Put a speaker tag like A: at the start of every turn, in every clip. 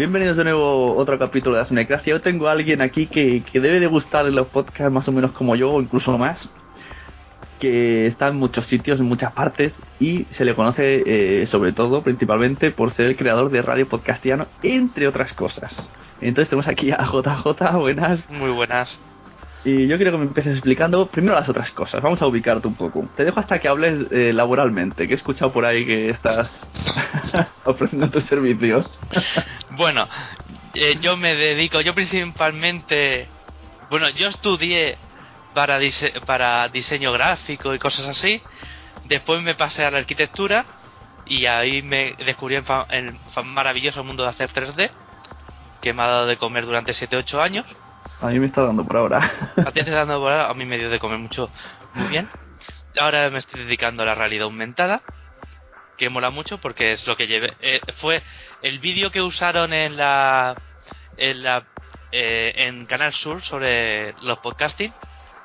A: Bienvenidos de nuevo a otro capítulo de Asunecracia. Yo tengo a alguien aquí que, que debe de gustar en los podcasts más o menos como yo, o incluso más, que está en muchos sitios, en muchas partes, y se le conoce eh, sobre todo, principalmente, por ser el creador de Radio Podcastiano, entre otras cosas. Entonces tenemos aquí a JJ, buenas.
B: Muy buenas.
A: Y yo quiero que me empieces explicando primero las otras cosas. Vamos a ubicarte un poco. Te dejo hasta que hables eh, laboralmente, que he escuchado por ahí que estás ofreciendo tus servicios.
B: bueno, eh, yo me dedico, yo principalmente, bueno, yo estudié para, para diseño gráfico y cosas así. Después me pasé a la arquitectura y ahí me descubrí el, el maravilloso mundo de hacer 3D, que me ha dado de comer durante 7-8 años
A: a mí me está dando por ahora.
B: A ti te está dando por ahora, a mí me dio de comer mucho, muy bien. Ahora me estoy dedicando a la realidad aumentada, que mola mucho porque es lo que llevé. Eh, fue el vídeo que usaron en la. en la. Eh, en Canal Sur sobre los podcasting.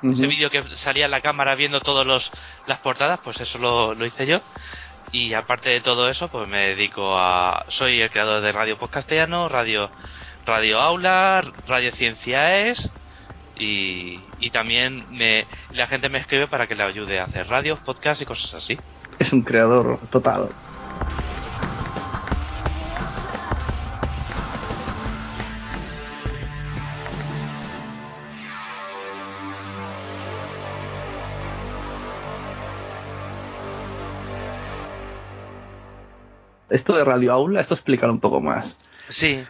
B: Ese vídeo que salía en la cámara viendo todas las portadas, pues eso lo, lo hice yo. Y aparte de todo eso, pues me dedico a. Soy el creador de Radio Podcastiano, Radio Radio Aula, Radio Ciencia Es y, y también me, la gente me escribe para que le ayude a hacer radios, podcasts y cosas así.
A: Es un creador total. Esto de Radio Aula, esto explica un poco más.
B: Sí,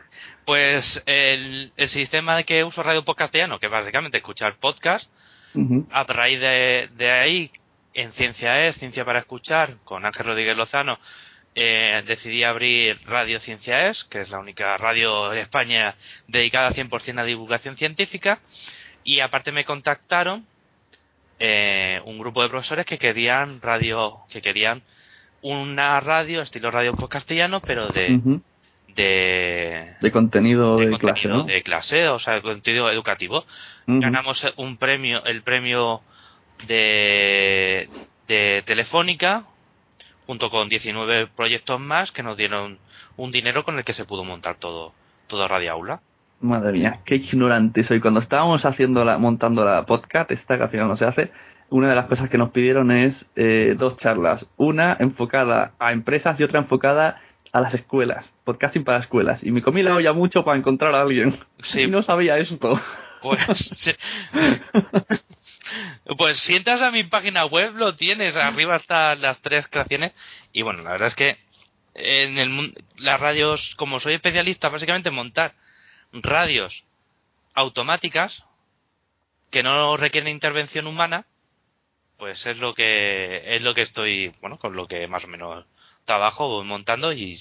B: pues el, el sistema de que uso Radio Podcastiano, que básicamente escuchar podcast, a raíz de, ahí, en Ciencia es, Ciencia para Escuchar, con Ángel Rodríguez Lozano, eh, decidí abrir Radio Ciencia es, que es la única radio en España dedicada 100% a divulgación científica, y aparte me contactaron eh, un grupo de profesores que querían radio, que querían una radio estilo radio podcastiano, pero de
A: de, contenido de, clase,
B: de clase, o sea, de contenido educativo. Ganamos un premio, el premio de, de Telefónica, junto con 19 proyectos más que nos dieron un dinero con el que se pudo montar todo, todo Radio Aula.
A: Madre mía, qué ignorante soy. Cuando estábamos haciendo la, montando la podcast, esta que al final no se hace, una de las cosas que nos pidieron es eh, dos charlas. Una enfocada a empresas y otra enfocada a las escuelas, podcasting para escuelas. Y me comí la olla mucho para encontrar a alguien. Sí. Y no sabía esto.
B: Pues, pues si entras a mi página web lo tienes, arriba están las tres creaciones. Y bueno, la verdad es que en el las radios, como soy especialista básicamente en montar radios automáticas que no requieren intervención humana, pues es lo que es lo que estoy, bueno, con lo que más o menos trabajo montando y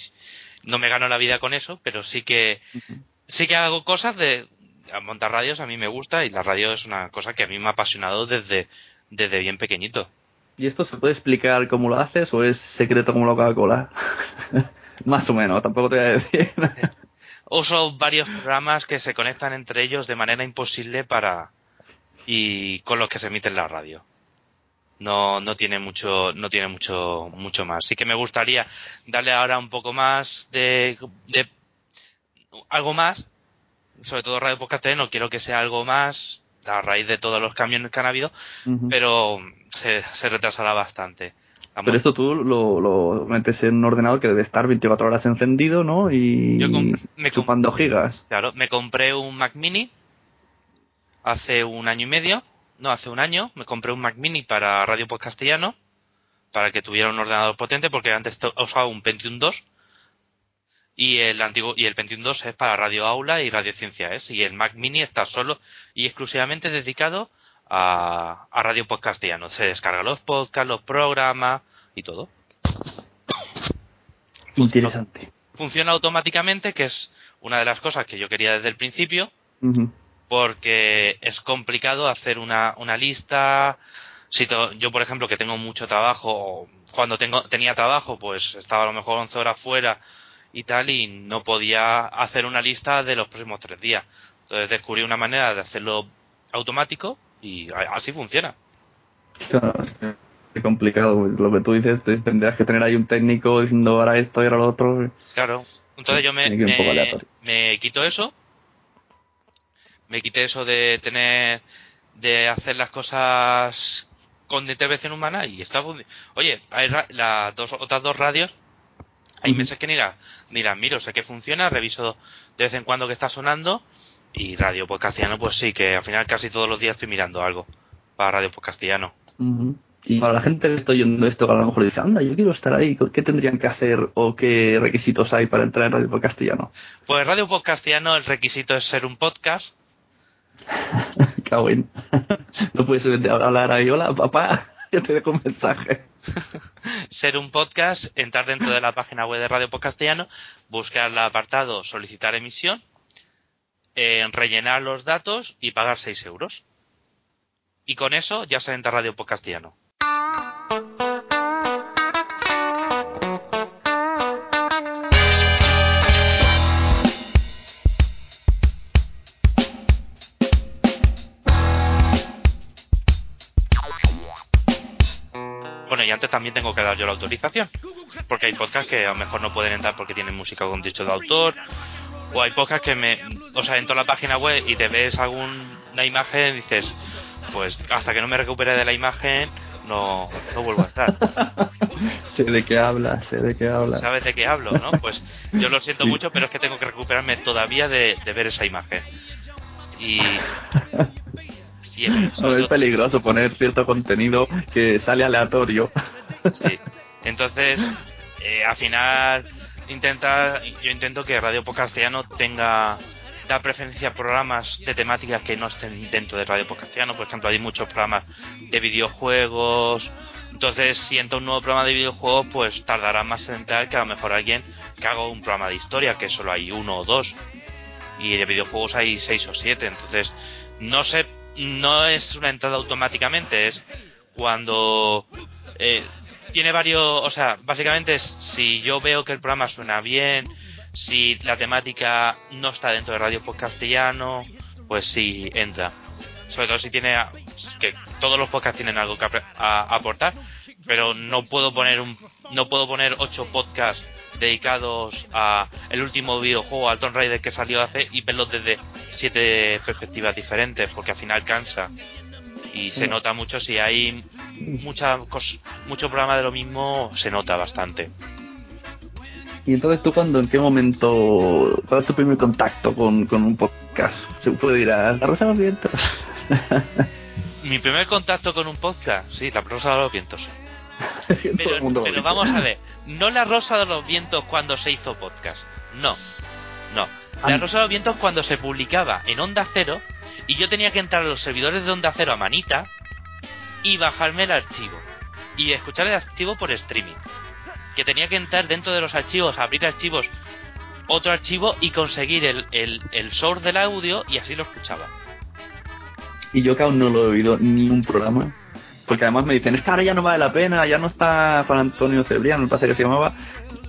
B: no me gano la vida con eso, pero sí que sí que hago cosas de montar radios, a mí me gusta y la radio es una cosa que a mí me ha apasionado desde, desde bien pequeñito.
A: ¿Y esto se puede explicar cómo lo haces o es secreto como la Coca-Cola? Más o menos, tampoco te voy a decir.
B: Uso varios programas que se conectan entre ellos de manera imposible para y con los que se emite en la radio no no tiene mucho no tiene mucho mucho más sí que me gustaría darle ahora un poco más de, de algo más sobre todo Radio Podcast no quiero que sea algo más a raíz de todos los cambios que han habido pero se, se retrasará bastante
A: pero esto tú lo, lo, metes en un ordenador que debe estar 24 horas encendido, ¿no? Y Yo me chupando gigas.
B: Claro, me compré un Mac Mini hace un año y medio no, hace un año me compré un Mac Mini para Radio Podcastellano, para que tuviera un ordenador potente, porque antes usaba un Pentium 2 y el antiguo y el Pentium 2 es para Radio Aula y Radio Ciencia es y el Mac Mini está solo y exclusivamente dedicado a, a Radio Podcastiano. Se descarga los podcasts, los programas y todo.
A: Interesante.
B: Funciona, automáticamente, que es una de las cosas que yo quería desde el principio porque es complicado hacer una, una lista. Si yo, por ejemplo, que tengo mucho trabajo, cuando tengo, tenía trabajo, pues estaba a lo mejor 11 horas fuera y tal, y no podía hacer una lista de los próximos tres días. Entonces descubrí una manera de hacerlo automático y así funciona.
A: es complicado, lo que tú dices, tendrías que tener ahí un técnico diciendo ahora esto y ahora lo otro.
B: Claro. Entonces yo me, me quito eso. Me quité eso de tener. de hacer las cosas con intervención humana y está Oye, hay ra- las dos, otras dos radios. Hay
A: Ujú.
B: meses que ni las ni las miro, sé que funciona, reviso de vez en cuando que está sonando. Y Radio Pues Castellano, pues sí, que al final casi todos los días estoy mirando algo para Radio Pues Castellano.
A: Y para la gente que está oyendo esto, que a lo mejor dice, anda, yo quiero estar ahí, ¿qué tendrían que hacer o qué requisitos hay para entrar en Radio por Castellano?
B: Pues Radio Pues Castellano, el requisito es ser un podcast.
A: No puedes hablar ahí, hola papá, yo te dejo un mensaje.
B: ser un podcast, entrar dentro de la página web de Radio Pod Castellano, buscar el apartado solicitar emisión, eh, rellenar los datos y pagar 6 euros. Y con eso ya se entra Radio Pod También tengo que dar yo la autorización. Porque hay podcasts que a lo mejor no pueden entrar porque tienen música con derecho de autor. O hay podcasts que me. O sea, entro a la página web y te ves alguna imagen y dices, pues hasta que no me recupere de la imagen, no, no vuelvo a entrar.
A: sé de qué hablas, sé de qué hablas.
B: ¿Sabes de qué hablo, no? Pues yo lo siento
A: Sí.
B: mucho, pero es que tengo que recuperarme todavía de, de ver esa imagen. Y.
A: No, es peligroso poner cierto contenido que sale aleatorio.
B: Sí. Entonces, eh, al final, intenta, yo intento que Radio Castellano tenga da preferencia a programas de temáticas que no estén dentro de Radio Castellano. Por ejemplo, hay muchos programas de videojuegos. Entonces, si entra un nuevo programa de videojuegos, pues tardará más en entrar que a lo mejor alguien que haga un programa de historia, que solo hay uno o dos. Y de videojuegos hay seis o siete. Entonces, no sé, no es una entrada automáticamente, es cuando eh, tiene varios, o sea, básicamente es si yo veo que el programa suena bien, si la temática no está dentro de Radio Pod Castellano, pues sí entra. Sobre todo si tiene que todos los podcasts tienen algo que aportar, pero no puedo poner un no puedo poner ocho podcasts dedicados a el último videojuego al Tomb Raider que salió hace y verlos desde siete perspectivas diferentes porque al final cansa y se
A: Mm.
B: nota mucho si hay mucha cos- mucho programa de lo mismo se nota bastante
A: Y entonces tú cuando, en qué momento, cuál es tu primer contacto con, con un podcast? Se puede ir a la Rosa de los Vientos.
B: mi primer contacto con un podcast sí la rosa de los vientos pero, vamos a ver no la rosa de los vientos cuando se hizo podcast. No no. La rosa de los vientos cuando se publicaba en onda cero y yo tenía que entrar a los servidores de onda cero a manita y bajarme el archivo. Y escuchar el archivo por streaming. Que tenía que entrar dentro de los archivos abrir archivos otro archivo y conseguir el, el, el source del audio y así lo escuchaba.
A: Y yo que aún no lo he oído ni un programa. Porque además me dicen, esta ahora ya no vale la pena, ya no está Juan Antonio Cebrián, me parece que se llamaba.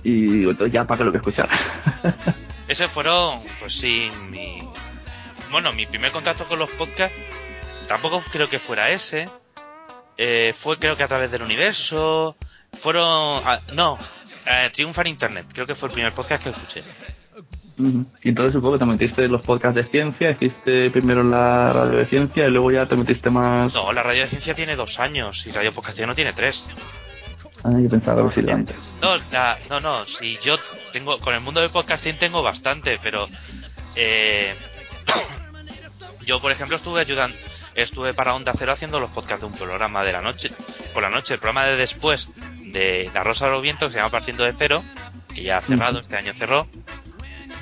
A: Y entonces ya para que lo que escuchar.
B: Ese fueron, pues sí, mi. Bueno, mi primer contacto con los podcasts. Tampoco creo que fuera ese. Eh, fue, creo que a través del universo. Fueron. ah, no, eh, Triunfa en Internet. Creo que fue el primer podcast que escuché.
A: Y entonces supongo que te metiste en los podcasts de ciencia, hiciste primero la radio de ciencia y luego ya te metiste más...
B: No, la radio de ciencia tiene dos años y Radio Podcast no tiene tres.
A: Ah, yo pensaba sido antes.
B: No, la- no, no, si yo tengo. Con el mundo del podcasting tengo bastante, pero. Eh, yo, por ejemplo, estuve ayudando. Estuve para Onda Cero haciendo los podcasts de un programa de la noche. Por la noche, el programa de después de La Rosa de los Vientos, que se llama Partiendo de Cero, que ya ha cerrado,
A: Ujú.
B: este año cerró.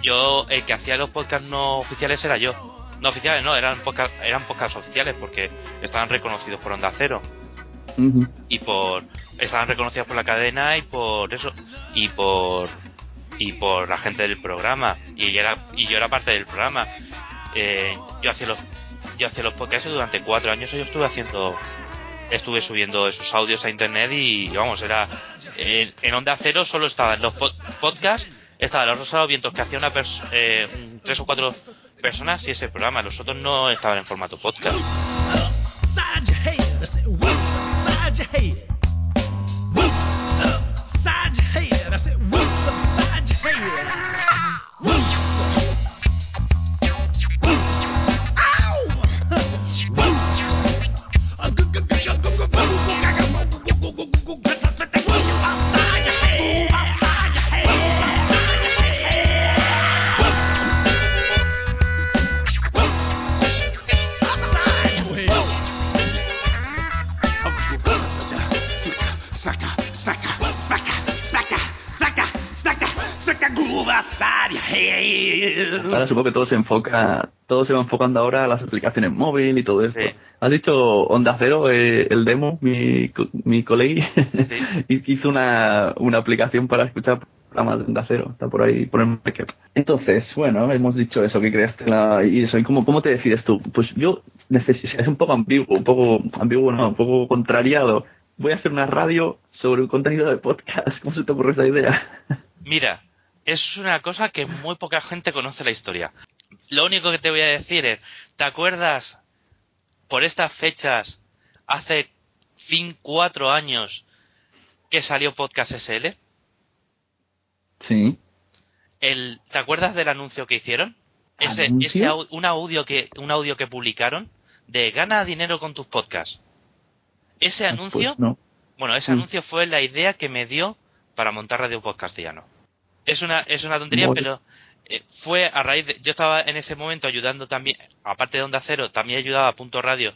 B: Yo, el que hacía los podcasts no oficiales era yo. No oficiales, no, eran podcast, eran podcasts oficiales porque estaban reconocidos por Onda Cero. Y por estaban reconocidas por la cadena y por eso y por y por la gente del programa. Y yo era y yo era parte del programa. Eh, yo hacía los yo hacía los podcasts durante cuatro años yo estuve haciendo estuve subiendo esos audios a internet y vamos era en, en onda cero solo estaban los pod- podcasts estaba los rosados vientos que hacía una eh, tres o cuatro personas y ese programa los otros no estaban en formato podcast
A: Ahora supongo que todo se enfoca, todo se va enfocando ahora a las aplicaciones móvil y todo esto.
B: Sí.
A: Has dicho Onda Cero, eh, el demo, mi, mi colega hizo una, una aplicación para escuchar programas de Onda Cero. Está por ahí, por el market. Entonces, bueno, hemos dicho eso, que creaste la, y eso, y cómo, cómo te decides tú. Pues yo necesito, es un poco ambiguo, un poco ambiguo, no, un poco contrariado. Voy a hacer una radio sobre un contenido de podcast. ¿Cómo se te ocurre esa idea?
B: Mira, es una cosa que muy poca gente conoce la historia. Lo único que te voy a decir es, ¿te acuerdas por estas fechas, hace 5, 4 años, que salió Podcast SL?
A: Sí.
B: El, ¿Te acuerdas del anuncio que hicieron? Ese,
A: ¿Anuncio?
B: ese un audio que un audio que publicaron de gana dinero con tus podcasts. Ese anuncio,
A: Pues no.
B: bueno, ese
A: Mm.
B: anuncio fue la idea que me dio para montar Radio Podcastillano. Es una es una tontería, pero eh, fue a raíz de yo estaba en ese momento ayudando también, aparte de Onda Cero, también ayudaba a Punto Radio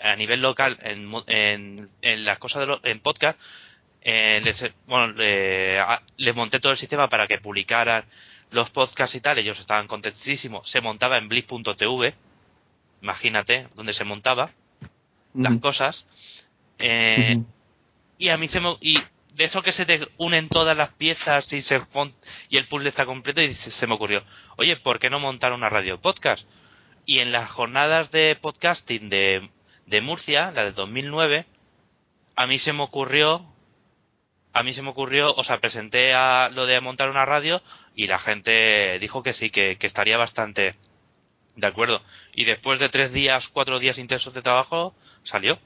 B: a nivel local en, en, en las cosas de lo- en podcast. Eh, les, bueno, les monté todo el sistema para que publicaran los podcasts y tal. Ellos estaban contentísimos. Se montaba en bliss.tv. Imagínate, donde se montaba las cosas. Eh, y a mí se me y de eso que se te unen todas las piezas y se y el puzzle está completo y se, se me ocurrió oye por qué no montar una radio podcast y en las jornadas de podcasting de, de Murcia la de 2009 a mí se me ocurrió a mí se me ocurrió o sea presenté a lo de montar una radio y la gente dijo que sí que, que estaría bastante de acuerdo. Y después de tres días cuatro días intensos de trabajo salió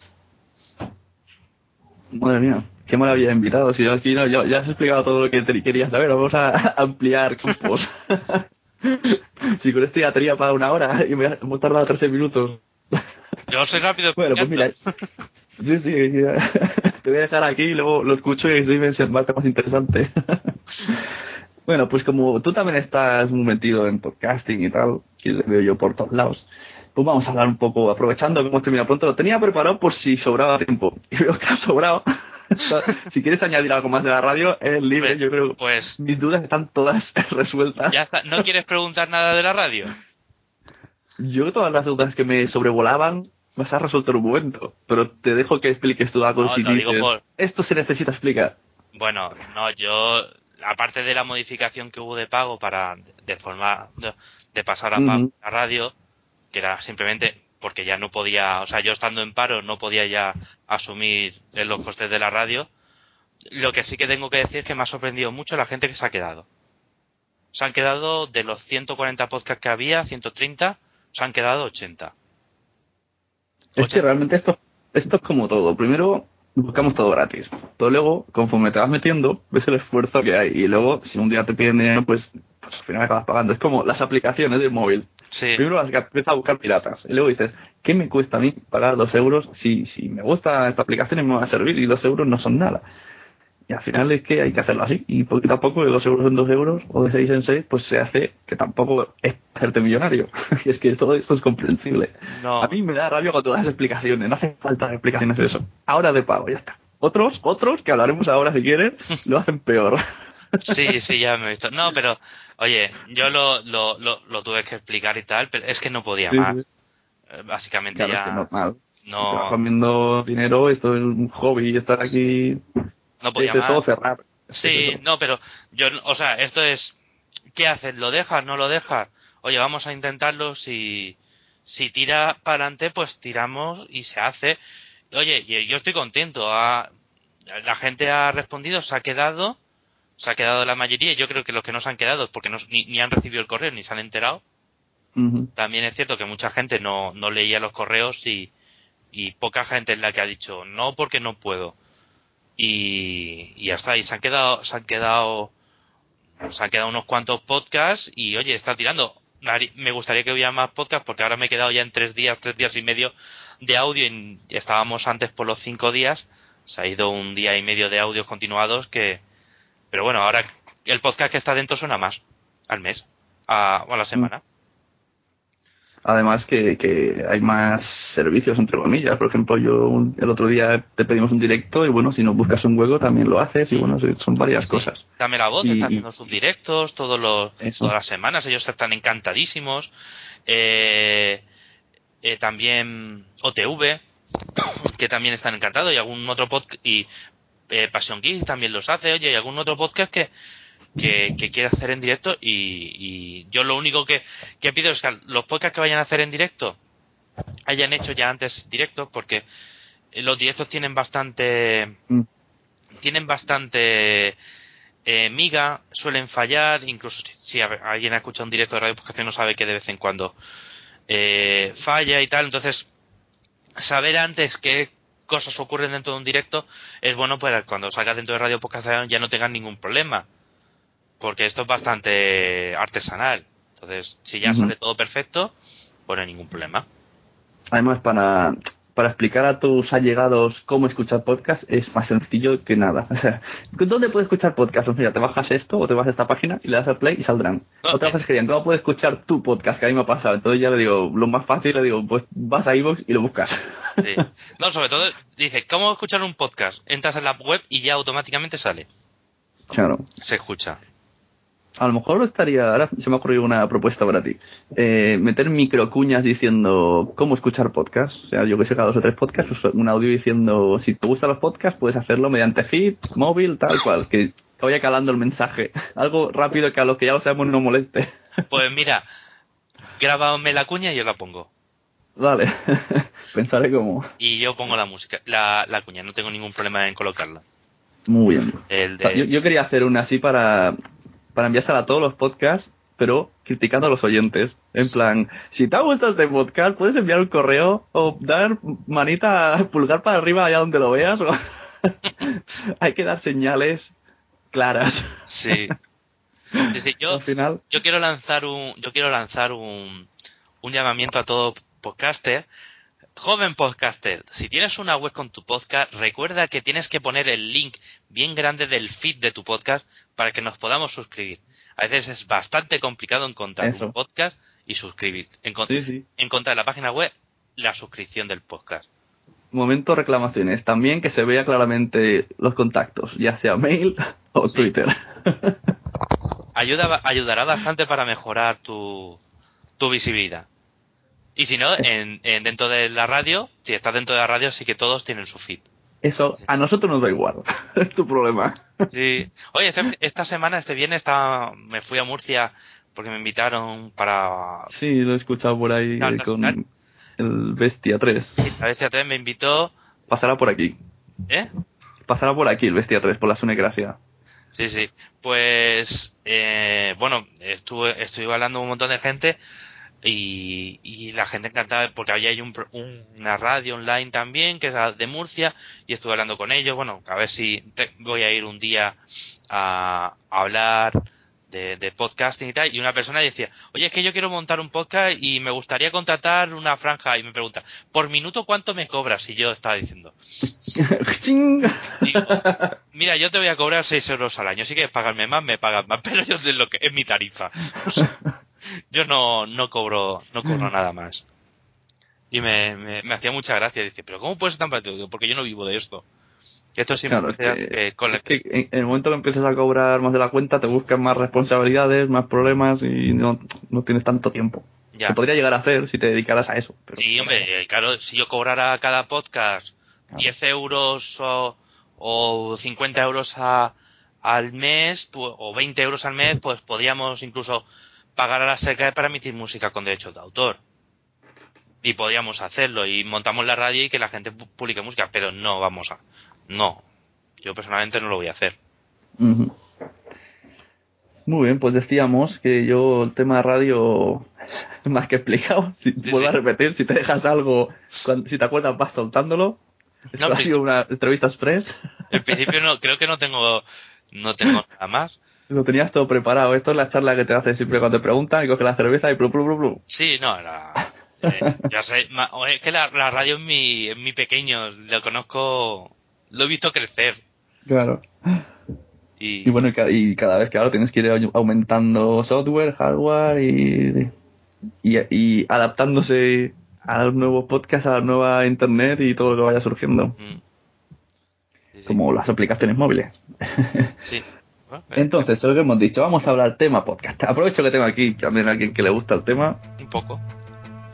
A: Madre mía, qué maravilla de invitados. Si yo aquí no, ya, ya has explicado todo lo que te quería saber. Vamos a ampliar campos. si con esto ya tenía para una hora y me hemos tardado 13 minutos.
B: yo soy rápido
A: Bueno, pues mira. Sí, sí, ya. te voy a dejar aquí y luego lo escucho y así me se me hace más interesante. bueno, pues como tú también estás muy metido en podcasting y tal, que veo yo por todos lados, pues vamos a hablar un poco, aprovechando que hemos terminado pronto, lo tenía preparado por si sobraba tiempo. Y veo que ha sobrado. si quieres añadir algo más de la radio, es libre,
B: Pues-
A: yo creo.
B: pues
A: Mis dudas están todas resueltas.
B: ya está. ¿No quieres preguntar nada de la radio?
A: Yo todas las dudas que me sobrevolaban vas a resolver un momento, pero te dejo que expliques tú algo
B: No,
A: si dices,
B: por-
A: esto se necesita explicar.
B: Bueno, no, yo, aparte de la modificación que hubo de pago para de forma de, pasar a pago
A: Ujú.
B: a radio, que era simplemente porque ya no podía, o sea, yo estando en paro no podía ya asumir los costes de la radio. Lo que sí que tengo que decir es que me ha sorprendido mucho la gente que se ha quedado. Se han quedado de los 140 podcasts que había, 130, se han quedado 80.
A: Es realmente esto, esto es como todo. Primero buscamos todo gratis. Pero luego, conforme te vas metiendo, ves el esfuerzo que hay. Y luego, si un día te piden dinero, pues, pues al final acabas pagando. Es como las aplicaciones del móvil.
B: Sí.
A: Primero empiezas a buscar piratas. Y luego dices, ¿qué me cuesta a mí pagar dos euros si, si me gusta esta aplicación y me va a servir? Y dos euros no son nada. Y al final es que hay que hacerlo así. Y poquito a poco, de dos euros en dos euros o de seis en seis, pues se hace que tampoco es hacerte millonario. y es que todo esto es comprensible.
B: No.
A: A mí me da rabia con todas las explicaciones. No hace falta explicaciones de eso. Ahora de pago, ya está. Otros, otros, que hablaremos ahora si quieren, lo hacen peor.
B: Sí, sí, ya me he visto. No, pero, oye, yo lo, lo, lo, lo tuve que explicar y tal, pero es que no podía
A: Sí,
B: más.
A: sí.
B: Eh, Básicamente
A: Claro, es
B: ya
A: que normal.
B: No,
A: viendo dinero, esto es un hobby, estar aquí
B: no podía
A: es eso, cerrar. Es
B: Sí,
A: eso.
B: no, pero yo, o sea, esto es, ¿qué haces? ¿Lo dejas? ¿No lo dejas? Oye, vamos a intentarlo. Si, si tira para adelante, pues tiramos y se hace. Oye, yo, yo estoy contento. Ha- la gente ha respondido, se ha quedado, se ha quedado la mayoría. Yo creo que los que no se han quedado es porque no, ni, ni han recibido el correo ni se han enterado. También es cierto que mucha gente no, no leía los correos y, y poca gente es la que ha dicho no porque no puedo. Y, y ya está, y se han quedado, se han quedado, se han quedado unos cuantos podcasts y oye, está tirando. Me gustaría que hubiera más podcasts porque ahora me he quedado ya en tres días, tres días y medio de audio y estábamos antes por los cinco días. Se ha ido un día y medio de audios continuados que, pero bueno, ahora el podcast que está dentro suena más al mes, a, o a la semana.
A: Además que, que hay más servicios, entre comillas. Por ejemplo, yo un- el otro día te pedimos un directo y bueno, si no buscas un juego también lo haces y bueno, son varias
B: Sí.
A: cosas.
B: Dame la voz,
A: Y-
B: está haciendo sus directos todos los,
A: Eso.
B: todas las semanas, ellos están encantadísimos. Eh, eh, también OTV, que también están encantados, y algún otro podcast, y eh, Passion Geek también los hace, oye, y algún otro podcast que, que, que quiere hacer en directo, y, y yo lo único que, que pido es que los podcasts que vayan a hacer en directo hayan hecho ya antes directos, porque los directos tienen bastante
A: Mm.
B: tienen bastante eh, miga, suelen fallar, incluso si, alguien ha escuchado un directo de radio podcast no sabe que de vez en cuando eh, falla y tal, entonces saber antes qué cosas ocurren dentro de un directo es bueno para cuando salgas dentro de Radio Podcast ya no tengas ningún problema, porque esto es bastante artesanal, entonces si ya sale todo perfecto, pues no hay ningún problema.
A: Además, para, para explicar a tus allegados cómo escuchar podcast es más sencillo que nada. O sea, ¿dónde puedes escuchar podcast? Pues mira, te bajas esto o te vas a esta página y le das al play y saldrán.
B: Ok.
A: Otra cosa es que digan, ¿cómo puedes escuchar tu podcast? Que a mí me ha pasado. Entonces ya le digo, lo más fácil le digo, pues vas a iVoox y lo buscas.
B: Sí. No, sobre todo dice, ¿cómo escuchar un podcast? Entras en la web y ya automáticamente sale.
A: claro.
B: Se escucha.
A: A lo mejor estaría, ahora se me ha ocurrido una propuesta para ti. Eh, meter microcuñas diciendo cómo escuchar podcast. O sea, yo que sé, cada dos o tres podcasts, un audio diciendo si te gustan los podcasts, puedes hacerlo mediante feed, móvil, tal cual. Que, vaya calando el mensaje. Algo rápido que a los que ya lo sabemos no moleste.
B: Pues mira, grábame la cuña y yo la pongo.
A: Vale. Pensaré cómo.
B: Y yo pongo la música, la, la cuña, no tengo ningún problema en colocarla.
A: Muy bien.
B: El
A: O sea,
B: de...
A: yo, yo quería hacer una así para, para enviársela a todos los podcasts, pero criticando a los oyentes. En plan, si te ha gustado este podcast, puedes enviar un correo o dar manita, pulgar para arriba allá donde lo veas. o- Hay que dar señales claras.
B: Sí. Sí, sí, yo,
A: Al final,
B: yo quiero lanzar un, yo quiero lanzar un, un llamamiento a todo podcaster. Joven podcaster, si tienes una web con tu podcast, recuerda que tienes que poner el link bien grande del feed de tu podcast para que nos podamos suscribir. A veces es bastante complicado encontrar
A: Eso.
B: un podcast y suscribir. Encon-
A: sí, sí.
B: Encontrar en la página web la suscripción del podcast.
A: Momento reclamaciones. También que se vea claramente los contactos, ya sea mail o
B: Sí.
A: Twitter.
B: Ayuda, ayudará bastante para mejorar tu, tu visibilidad. Y si no, en, en- dentro de la radio, si estás dentro de la radio, sí que todos tienen su feed.
A: Eso a nosotros nos da igual. es tu problema.
B: Sí. Oye, este- esta semana, este viernes, estaba, me fui a Murcia porque me invitaron para...
A: Sí, lo he escuchado por ahí
B: No,
A: eh,
B: no,
A: con
B: no.
A: el Bestia 3.
B: La Bestia 3 me invitó...
A: Pasará por aquí.
B: ¿Eh?
A: Pasará por aquí el Bestia 3, por la Sunecracia.
B: Sí, sí. Pues, eh, bueno, estuve, estuve hablando con un montón de gente y, y la gente encantada porque había ahí un, un- una radio online también que es de Murcia y estuve hablando con ellos. Bueno, a ver si te- voy a ir un día a, a hablar de, de podcasting y tal. Y una persona decía, oye, es que yo quiero montar un podcast y me gustaría contratar una franja. Y me pregunta, ¿por minuto cuánto me cobras? Y yo estaba diciendo, mira, yo te voy a cobrar 6 euros al año. Si quieres pagarme más, me pagas más. Pero yo sé lo que es mi tarifa. Yo no, no cobro no cobro nada más. Y me, me, me hacía mucha gracia. Dice, pero ¿cómo puedes ser tan Porque yo no vivo de esto. Esto
A: Claro, es que,
B: que con la-
A: es que en, el momento que empieces a cobrar más de la cuenta, te buscan más responsabilidades, más problemas y no, no tienes tanto tiempo.
B: ya.
A: Se podría llegar a hacer si te dedicaras a eso. Pero,
B: Sí, hombre, claro, si yo cobrara cada podcast 10 euros o, o 50 euros a- al mes, o 20 euros al mes, pues podríamos incluso pagar a la SECA para emitir música con derechos de autor. Y podríamos hacerlo, y montamos la radio y que la gente pu- publique música, pero no vamos a. No. Yo personalmente no lo voy a hacer.
A: Muy bien, pues decíamos que yo el tema de radio más que explicado. Si
B: Sí,
A: vuelvo a repetir, si te dejas algo, cuando- si te acuerdas vas soltándolo. Esto
B: No,
A: ha sido una entrevista express.
B: En principio no, creo que no tengo, no tengo nada más.
A: Lo tenías todo preparado. Esto es la charla que te hace siempre cuando te preguntan y coges la cerveza y plu, plu, plu, plu.
B: Sí, no, la- eh, ya sé, ma- es que la, la radio es mi, es mi pequeño, lo conozco, lo he visto crecer.
A: Claro.
B: Y,
A: Y bueno, y y cada vez que ahora tienes que ir au- aumentando software, hardware y y, y adaptándose a los nuevos podcasts, a la nueva internet y todo lo que vaya surgiendo,
B: Mm. Sí, sí.
A: como las aplicaciones móviles.
B: Sí. Bueno, eh,
A: Entonces, lo que hemos dicho, vamos a hablar tema podcast. Aprovecho que tengo aquí también a alguien que le gusta el tema.
B: un poco.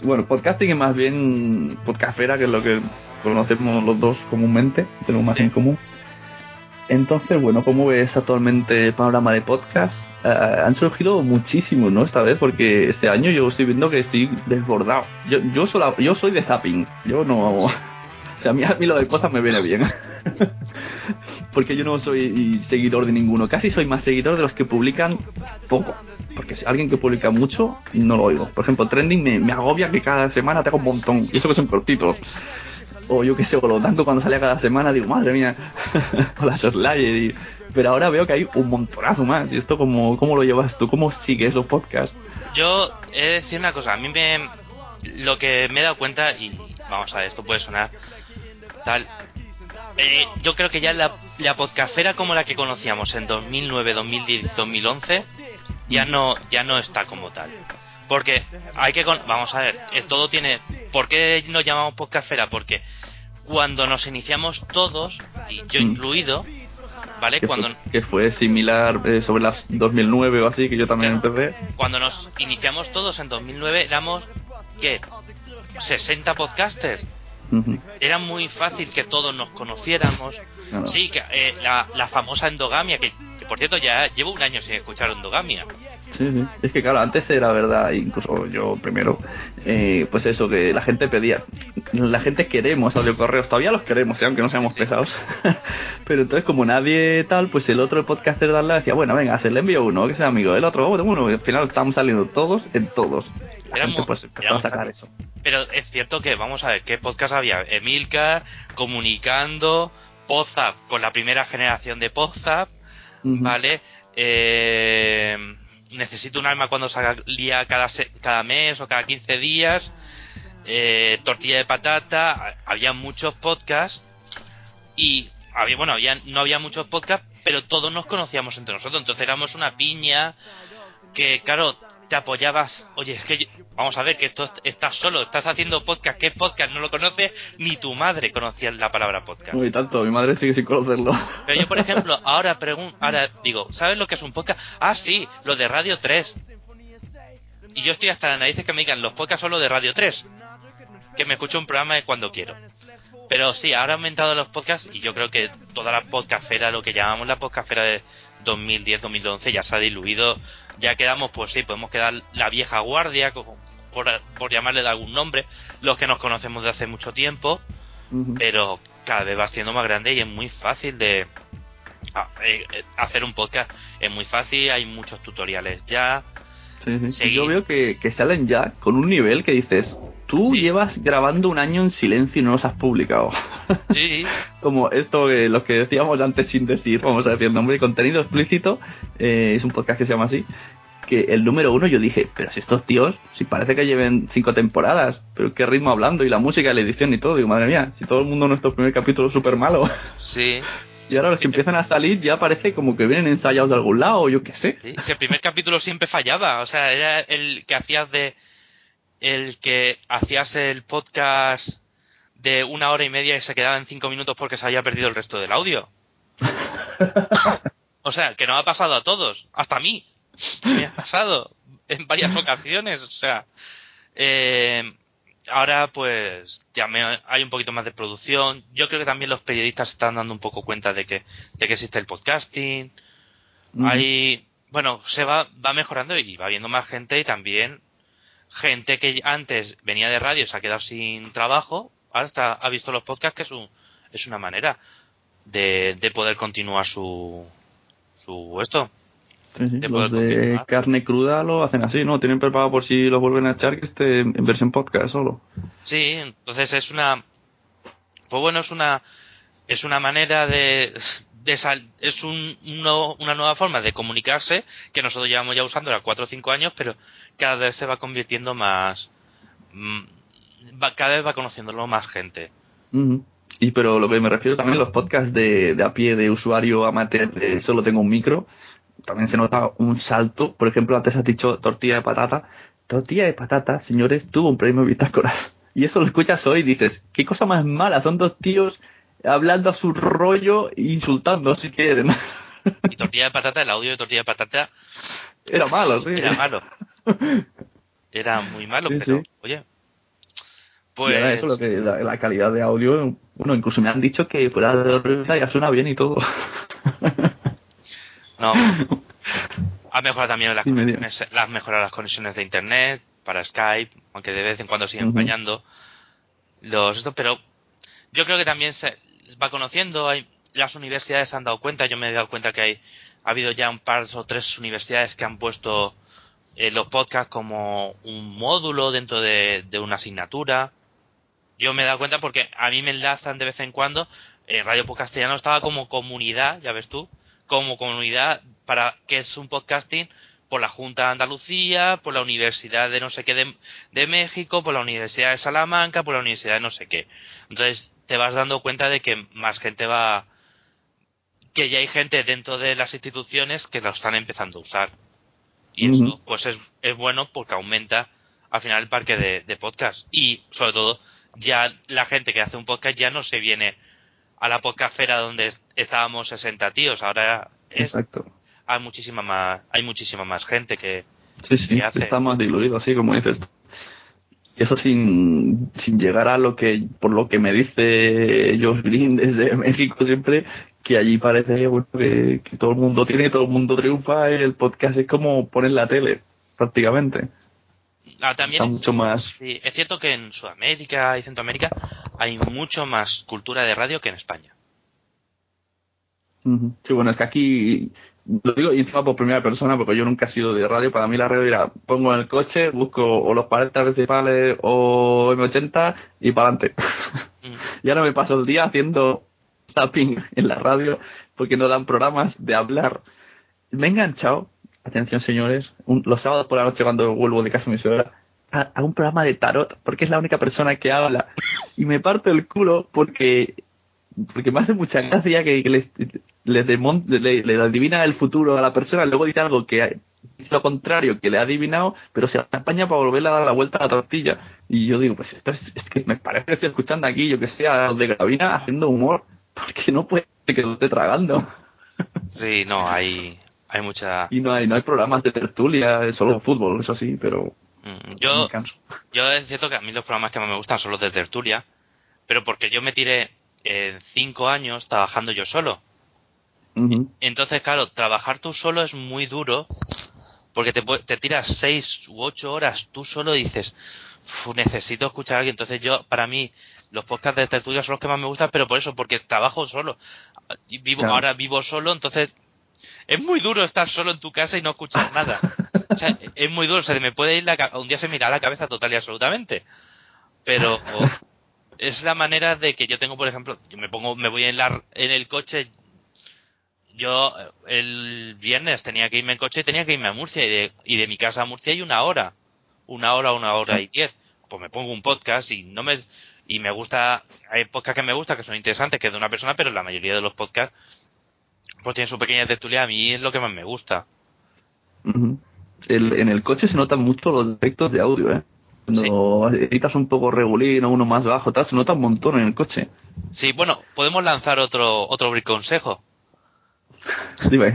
A: Bueno, podcasting es más bien podcastera, que es lo que conocemos los dos comúnmente, tenemos más
B: Sí.
A: en común. Entonces, bueno, ¿cómo ves actualmente el panorama de podcast? Eh, han surgido muchísimos, ¿no? Esta vez, porque este año yo estoy viendo que estoy desbordado. Yo, yo, sola- yo soy de zapping, yo no... sea, a mí, a mí lo de cosas me viene bien. porque yo no soy seguidor de ninguno. Casi soy más seguidor de los que publican poco. Porque si alguien que publica mucho, no lo oigo. Por ejemplo, Trending me, me agobia que cada semana te haga un montón. Y eso que son cortitos. O yo qué sé, o lo tanto cuando salía cada semana, digo, madre mía, o la Slayer. Y... Pero ahora veo que hay un montonazo más. ¿Y esto cómo, cómo lo llevas tú? ¿Cómo sigues los podcasts?
B: Yo he de decir una cosa, a mí me lo que me he dado cuenta y vamos a ver, esto puede sonar tal eh, yo creo que ya la, la podcastera como la que conocíamos en 2009, 2010, 2011 ya no ya no está como tal. Porque hay que con- vamos a ver, eh, todo tiene ¿por qué nos llamamos podcastera? Porque cuando nos iniciamos todos y yo
A: Mm.
B: incluido, ¿vale?
A: Que,
B: Cuando
A: fue, que fue similar eh, sobre las 2009 o así, que yo también empecé.
B: cuando nos iniciamos todos en 2009 éramos ¿qué? 60 podcasters. Era muy fácil que todos nos conociéramos.
A: Claro.
B: Sí, que eh, la, la famosa endogamia, que, que por cierto ya llevo un año sin escuchar endogamia.
A: Sí, sí. Es que claro, antes era verdad, incluso yo primero, eh, pues eso, que la gente pedía. La gente queremos audiocorreos, todavía los queremos, ¿eh? aunque no seamos pesados. Pero entonces, como nadie tal, pues el otro podcaster de lado decía, bueno, venga, se le envío uno, que sea amigo del otro, oh, uno, y al final estamos saliendo todos en todos. La
B: Éramos-
A: gente pues empezó a sacar eso.
B: Pero es cierto que, vamos a ver, ¿qué podcast había? Emilcar, Comunicando, Podzap, con la primera generación de Podzap,
A: Ujú.
B: ¿vale? Eh, necesito un alma cuando salía cada, cada mes o cada 15 días. Eh, tortilla de patata. ha- Había muchos podcasts. Y había, bueno, había, no había muchos podcasts, pero todos nos conocíamos entre nosotros. Entonces éramos una piña que, claro, te apoyabas. Oye, es que yo- vamos a ver que esto estás solo, estás haciendo podcast. ¿Qué podcast? No lo conoces, ni tu madre conocía la palabra podcast.
A: Uy, tanto, mi madre sigue sin conocerlo.
B: Pero yo, por ejemplo, ahora pregun- ahora digo, ¿sabes lo que es un podcast? Ah, sí, lo de Radio 3. Y yo estoy hasta las narices que me digan, los podcasts son los de Radio 3. Que me escucho un programa de cuando quiero. Pero sí, ahora han aumentado los podcasts y yo creo que toda la podcastera, lo que llamamos la podcastera de 2010-2011, ya se ha diluido. Ya quedamos, pues sí, podemos quedar la vieja guardia, por, por llamarle de algún nombre, los que nos conocemos de hace mucho tiempo pero cada vez va siendo más grande y es muy fácil de a- eh, eh, hacer un podcast. Es muy fácil hay muchos tutoriales ya.
A: Sí. Yo veo que, que salen ya con un nivel que dices, tú
B: Sí.
A: llevas grabando un año en silencio y no los has publicado.
B: sí
A: Como esto, que lo que decíamos antes sin decir, vamos a decir nombre, contenido explícito, eh, es un podcast que se llama así, que el número uno yo dije, pero si estos tíos, si parece que lleven cinco temporadas, pero qué ritmo hablando y la música la edición y todo, digo, madre mía, si todo el mundo nuestro primer capítulo es súper malo.
B: sí
A: Y ahora los que empiezan a salir ya parece como que vienen ensayados de algún lado, yo qué sé.
B: sí. Si el primer capítulo siempre fallaba o sea era el que hacías de el que hacías el podcast de una hora y media y se quedaba en cinco minutos porque se había perdido el resto del audio O sea, que no ha pasado a todos, hasta a mí. Me ha pasado en varias ocasiones, o sea. eh, ahora, pues, ya me- hay un poquito más de producción. Yo creo que también los periodistas están dando un poco cuenta de que, de que existe el podcasting. Hay, bueno, se va, va mejorando y va viendo más gente y también gente que antes venía de radio se ha quedado sin trabajo, ahora está, ha visto los podcasts que es, un, es una manera de, de poder continuar su, su esto.
A: Sí, sí,
B: de
A: Los de
B: continuar.
A: carne cruda lo hacen así, ¿no? Tienen preparado por si los vuelven a echar que esté en versión podcast solo.
B: Sí, entonces es una, pues bueno, es una, es una manera de, es un, una nueva forma de comunicarse que nosotros llevamos ya usando ya cuatro o cinco años, pero cada vez se va convirtiendo más, mm, cada vez va conociéndolo más gente.
A: Y pero lo que me refiero también los podcasts de, de a pie de usuario amateur de solo tengo un micro, también se nota un salto. Por ejemplo, antes has dicho tortilla de patata. Tortilla de patata, señores, tuvo un premio Bitácoras. Y eso lo escuchas hoy y dices, qué cosa más mala, son dos tíos hablando a su rollo e insultando si quieren.
B: Y tortilla de patata, el audio de tortilla de patata
A: Era malo, sí.
B: era malo. Era muy malo,
A: Sí,
B: pero
A: sí.
B: oye. Pues
A: ahora eso, lo que, la, la calidad de audio, bueno, incluso me han dicho que fuera de órbita ya suena bien y todo.
B: no. Ha mejorado también las
A: Sí, me dio.
B: conexiones, las mejorado las conexiones de internet para Skype, aunque de vez en cuando siguen fallando los esto, pero yo creo que también se va conociendo, hay las universidades han dado cuenta, yo me he dado cuenta que hay ha habido ya un par o tres universidades que han puesto eh, los podcasts como un módulo dentro de, de una asignatura. Yo me he dado cuenta porque a mí me enlazan de vez en cuando. eh, Radio Podcastellano estaba como comunidad, ya ves tú, como comunidad para que es un podcasting por la Junta de Andalucía, por la Universidad de no sé qué de, de México, por la Universidad de Salamanca, por la Universidad de no sé qué. Entonces te vas dando cuenta de que más gente va, que ya hay gente dentro de las instituciones que lo están empezando a usar. Y eso pues es, es bueno porque aumenta al final el parque de, de podcast. Y sobre todo ya la gente que hace un podcast ya no se viene a la podcastfera donde est- estábamos 60 tíos. Ahora es,
A: Exacto.
B: hay muchísima más hay muchísima más gente que
A: Sí, sí,
B: ¿Qué hace?
A: está más diluido, así como dices. Y eso sin, sin llegar a lo que, por lo que me dice Josh Green desde México siempre, que allí parece bueno, que, que todo el mundo tiene, todo el mundo triunfa, y el podcast es como poner la tele, prácticamente.
B: Ah, también
A: Está mucho más...
B: sí, es cierto que en Sudamérica y Centroamérica hay mucho más cultura de radio que en España.
A: Sí, bueno, es que aquí, lo digo encima por primera persona, porque yo nunca he sido de radio, para mí la radio era, pongo en el coche, busco o los 40 principales o M80 y para adelante. Y ahora me paso el día haciendo tapping en la radio porque no dan programas de hablar. Me he enganchado, atención señores, un- los sábados por la noche cuando vuelvo de casa a mi suegra, a, a un programa de tarot porque es la única persona que habla y me parto el culo porque porque me hace mucha gracia que, que les, les demon- le, le adivina el futuro a la persona, luego dice algo que dice lo contrario que le ha adivinado, pero se apaña para volverle a dar la vuelta a la tortilla. Y yo digo, pues esto es, es que me parece que estoy escuchando aquí, yo que sé, a los de Gravina haciendo humor, porque no puede que lo esté tragando.
B: Sí, no, hay hay mucha
A: y no hay, no hay programas de tertulia, es solo fútbol, eso sí, pero
B: Mm, yo yo es cierto que a mí los programas que más me gustan son los de tertulia, pero porque yo me tiré eh, cinco años trabajando yo solo. Entonces, claro, trabajar tú solo es muy duro porque te, te tiras seis u ocho horas tú solo y dices, "Fu, necesito escuchar a alguien. Entonces yo, para mí, los podcasts de tertulia son los que más me gustan, pero por eso, porque trabajo solo. Y Vivo,
A: Claro.
B: Ahora vivo solo, entonces es muy duro estar solo en tu casa y no escuchar nada. O sea, es muy duro, se me puede ir la un día se me irá la cabeza total y absolutamente. Pero es la manera de que yo tengo, por ejemplo, yo me pongo, me voy en la en el coche. Yo eh, el viernes tenía que irme en coche y tenía que irme a Murcia y de, y de mi casa a Murcia hay una hora, una hora, una hora y diez. Pues me pongo un podcast y no me y me gusta, hay podcasts que me gustan que son interesantes que es de una persona, pero la mayoría de los podcasts pues tienen su pequeña tertulia. A mí es lo que más me gusta.
A: El- en el coche se notan mucho los efectos de audio, ¿eh? Cuando editas un poco regulín o uno más bajo, tal, se nota un montón en el coche.
B: Sí, bueno, podemos lanzar otro otro consejo.
A: Dime.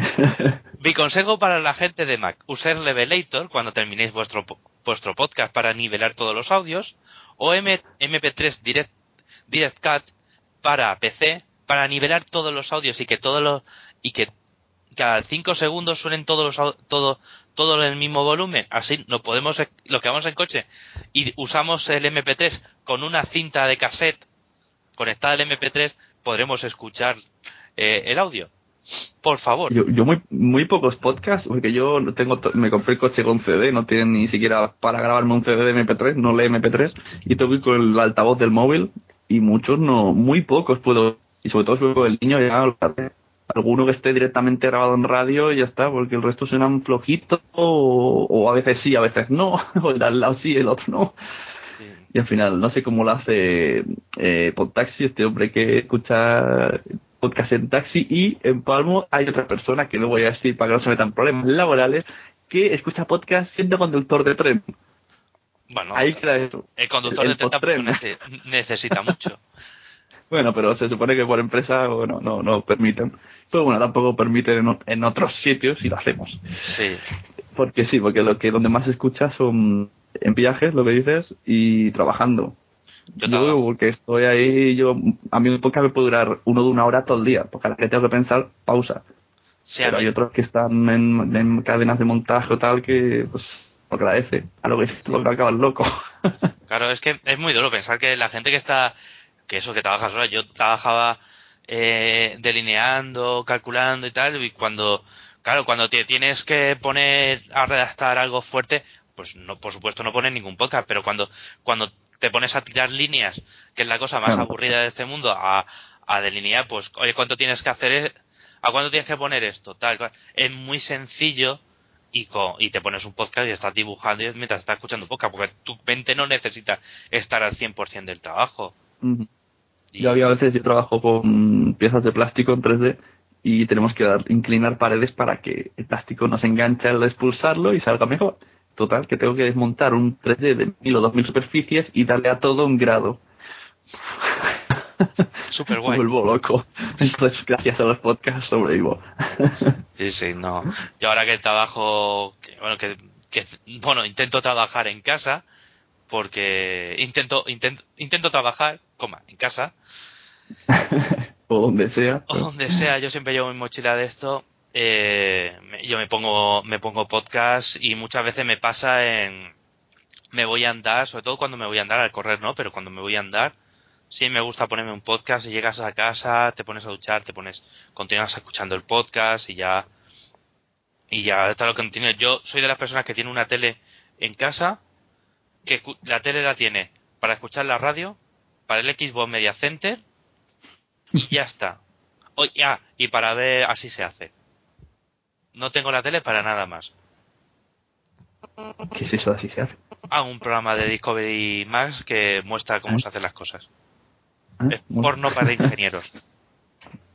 B: Mi consejo para la gente de Mac, usar Levelator cuando terminéis vuestro, vuestro podcast para nivelar todos los audios, o M- MP3 Direct, Direct Cut para PC para nivelar todos los audios y que todos los y que cada 5 segundos suenen todos los todo todo en el mismo volumen, así no podemos lo que vamos en coche y usamos el MP3 con una cinta de cassette conectada al MP3 podremos escuchar eh, el audio. Por favor.
A: Yo, yo muy, muy pocos podcasts, porque yo tengo, me compré el coche con CD, no tiene ni siquiera para grabarme un CD de MP3, no lee MP3, y tengo con el altavoz del móvil, y muchos no, muy pocos puedo, y sobre todo si veo el niño ya, alguno que esté directamente grabado en radio y ya está, porque el resto suenan flojitos, o, o a veces sí, a veces no, o el de al lado sí, el otro no.
B: Sí.
A: Y al final, no sé cómo lo hace eh, Podtaxi, este hombre que escucha podcast en taxi, y en Palmo hay otra persona, que no voy a decir para que no se metan problemas laborales, que escucha podcast siendo conductor de tren.
B: Bueno,
A: Ahí queda eso.
B: el conductor
A: el
B: de tren necesita mucho.
A: Bueno, pero se supone que por empresa bueno, no, no permiten. Pero bueno, tampoco permiten en, otros sitios y lo hacemos.
B: Sí.
A: Porque sí, porque lo que donde más se escucha son en viajes, lo que dices, y trabajando.
B: Yo
A: Yo,
B: trabajo.
A: porque estoy ahí, yo a mí un podcast me puede durar uno de una hora todo el día, porque a la que tengo que pensar, pausa.
B: Sí,
A: Pero hay otros que están en, en cadenas de montaje o tal que, pues, lo agradece. A lo que dices lo que acabas loco.
B: Claro, es que es muy duro pensar que la gente que está, que eso, que trabaja sola, yo trabajaba eh, delineando, calculando y tal, y cuando, claro, cuando te tienes que poner a redactar algo fuerte, pues no, por supuesto no pones ningún podcast, pero cuando, cuando te pones a tirar líneas, que es la cosa más aburrida de este mundo, a, a delinear, pues, oye, ¿cuánto tienes que hacer? e- ¿A cuánto tienes que poner esto? Tal, cual. Es muy sencillo y, co- y te pones un podcast y estás dibujando y mientras estás escuchando podcast, porque tu mente no necesita estar al 100% del trabajo. Y-
A: Yo había a veces yo trabajo con piezas de plástico en 3D y tenemos que dar, inclinar paredes para que el plástico no se enganche al expulsarlo y salga mejor. Total, que tengo que desmontar un 3D de mil o dos mil superficies y darle a todo un grado.
B: Súper
A: Me
B: guay.
A: vuelvo loco. Entonces, gracias a los podcasts sobrevivo.
B: Sí, sí, no. Yo ahora que trabajo, que, bueno, que, que, bueno, intento trabajar en casa, porque intento, intento, intento trabajar, coma, en casa,
A: o donde sea.
B: o donde sea, yo siempre llevo mi mochila de esto, eh, yo me pongo, me pongo podcast y muchas veces me pasa en, me voy a andar, sobre todo cuando me voy a andar, al correr no, pero cuando me voy a andar, sí me gusta ponerme un podcast y llegas a casa, te pones a duchar, te pones, continúas escuchando el podcast y ya, y ya está lo que continúa. Yo soy de las personas que tiene una tele en casa, que la tele la tiene para escuchar la radio, para el Xbox Media Center y ya está. O, ya, y para ver así se hace. No tengo la tele para nada más.
A: ¿Qué es eso? Así se hace.
B: Ah, un programa de Discovery Max que muestra cómo
A: ¿Eh?
B: se hacen las cosas.
A: ¿Ah?
B: Es
A: Bueno.
B: porno para ingenieros.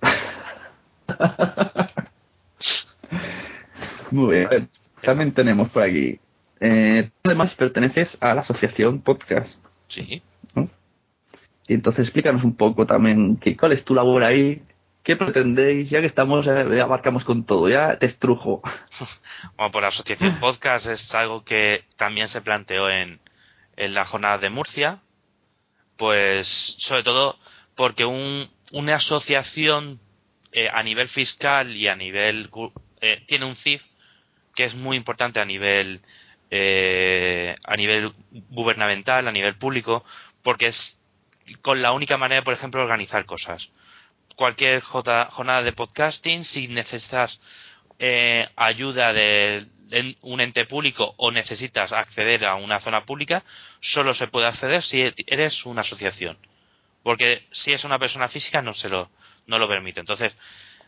A: Muy bien. Ver, También tenemos por aquí. Eh, tú además perteneces a la asociación podcast.
B: Sí.
A: ¿no? Y entonces explícanos un poco también qué, cuál es tu labor ahí, qué pretendéis, ya que estamos, eh, ya abarcamos con todo, ya te estrujo.
B: Bueno, por la asociación podcast es algo que también se planteó en, en la jornada de Murcia. Pues, sobre todo, porque un, una asociación eh, a nivel fiscal y a nivel. eh, tiene un CIF que es muy importante a nivel. eh, a nivel gubernamental, a nivel público, porque es con la única manera, por ejemplo, de organizar cosas. Cualquier jornada de podcasting, si necesitas eh, ayuda de un ente público o necesitas acceder a una zona pública, solo se puede acceder si eres una asociación. Porque si es una persona física no se lo, no lo permite. Entonces,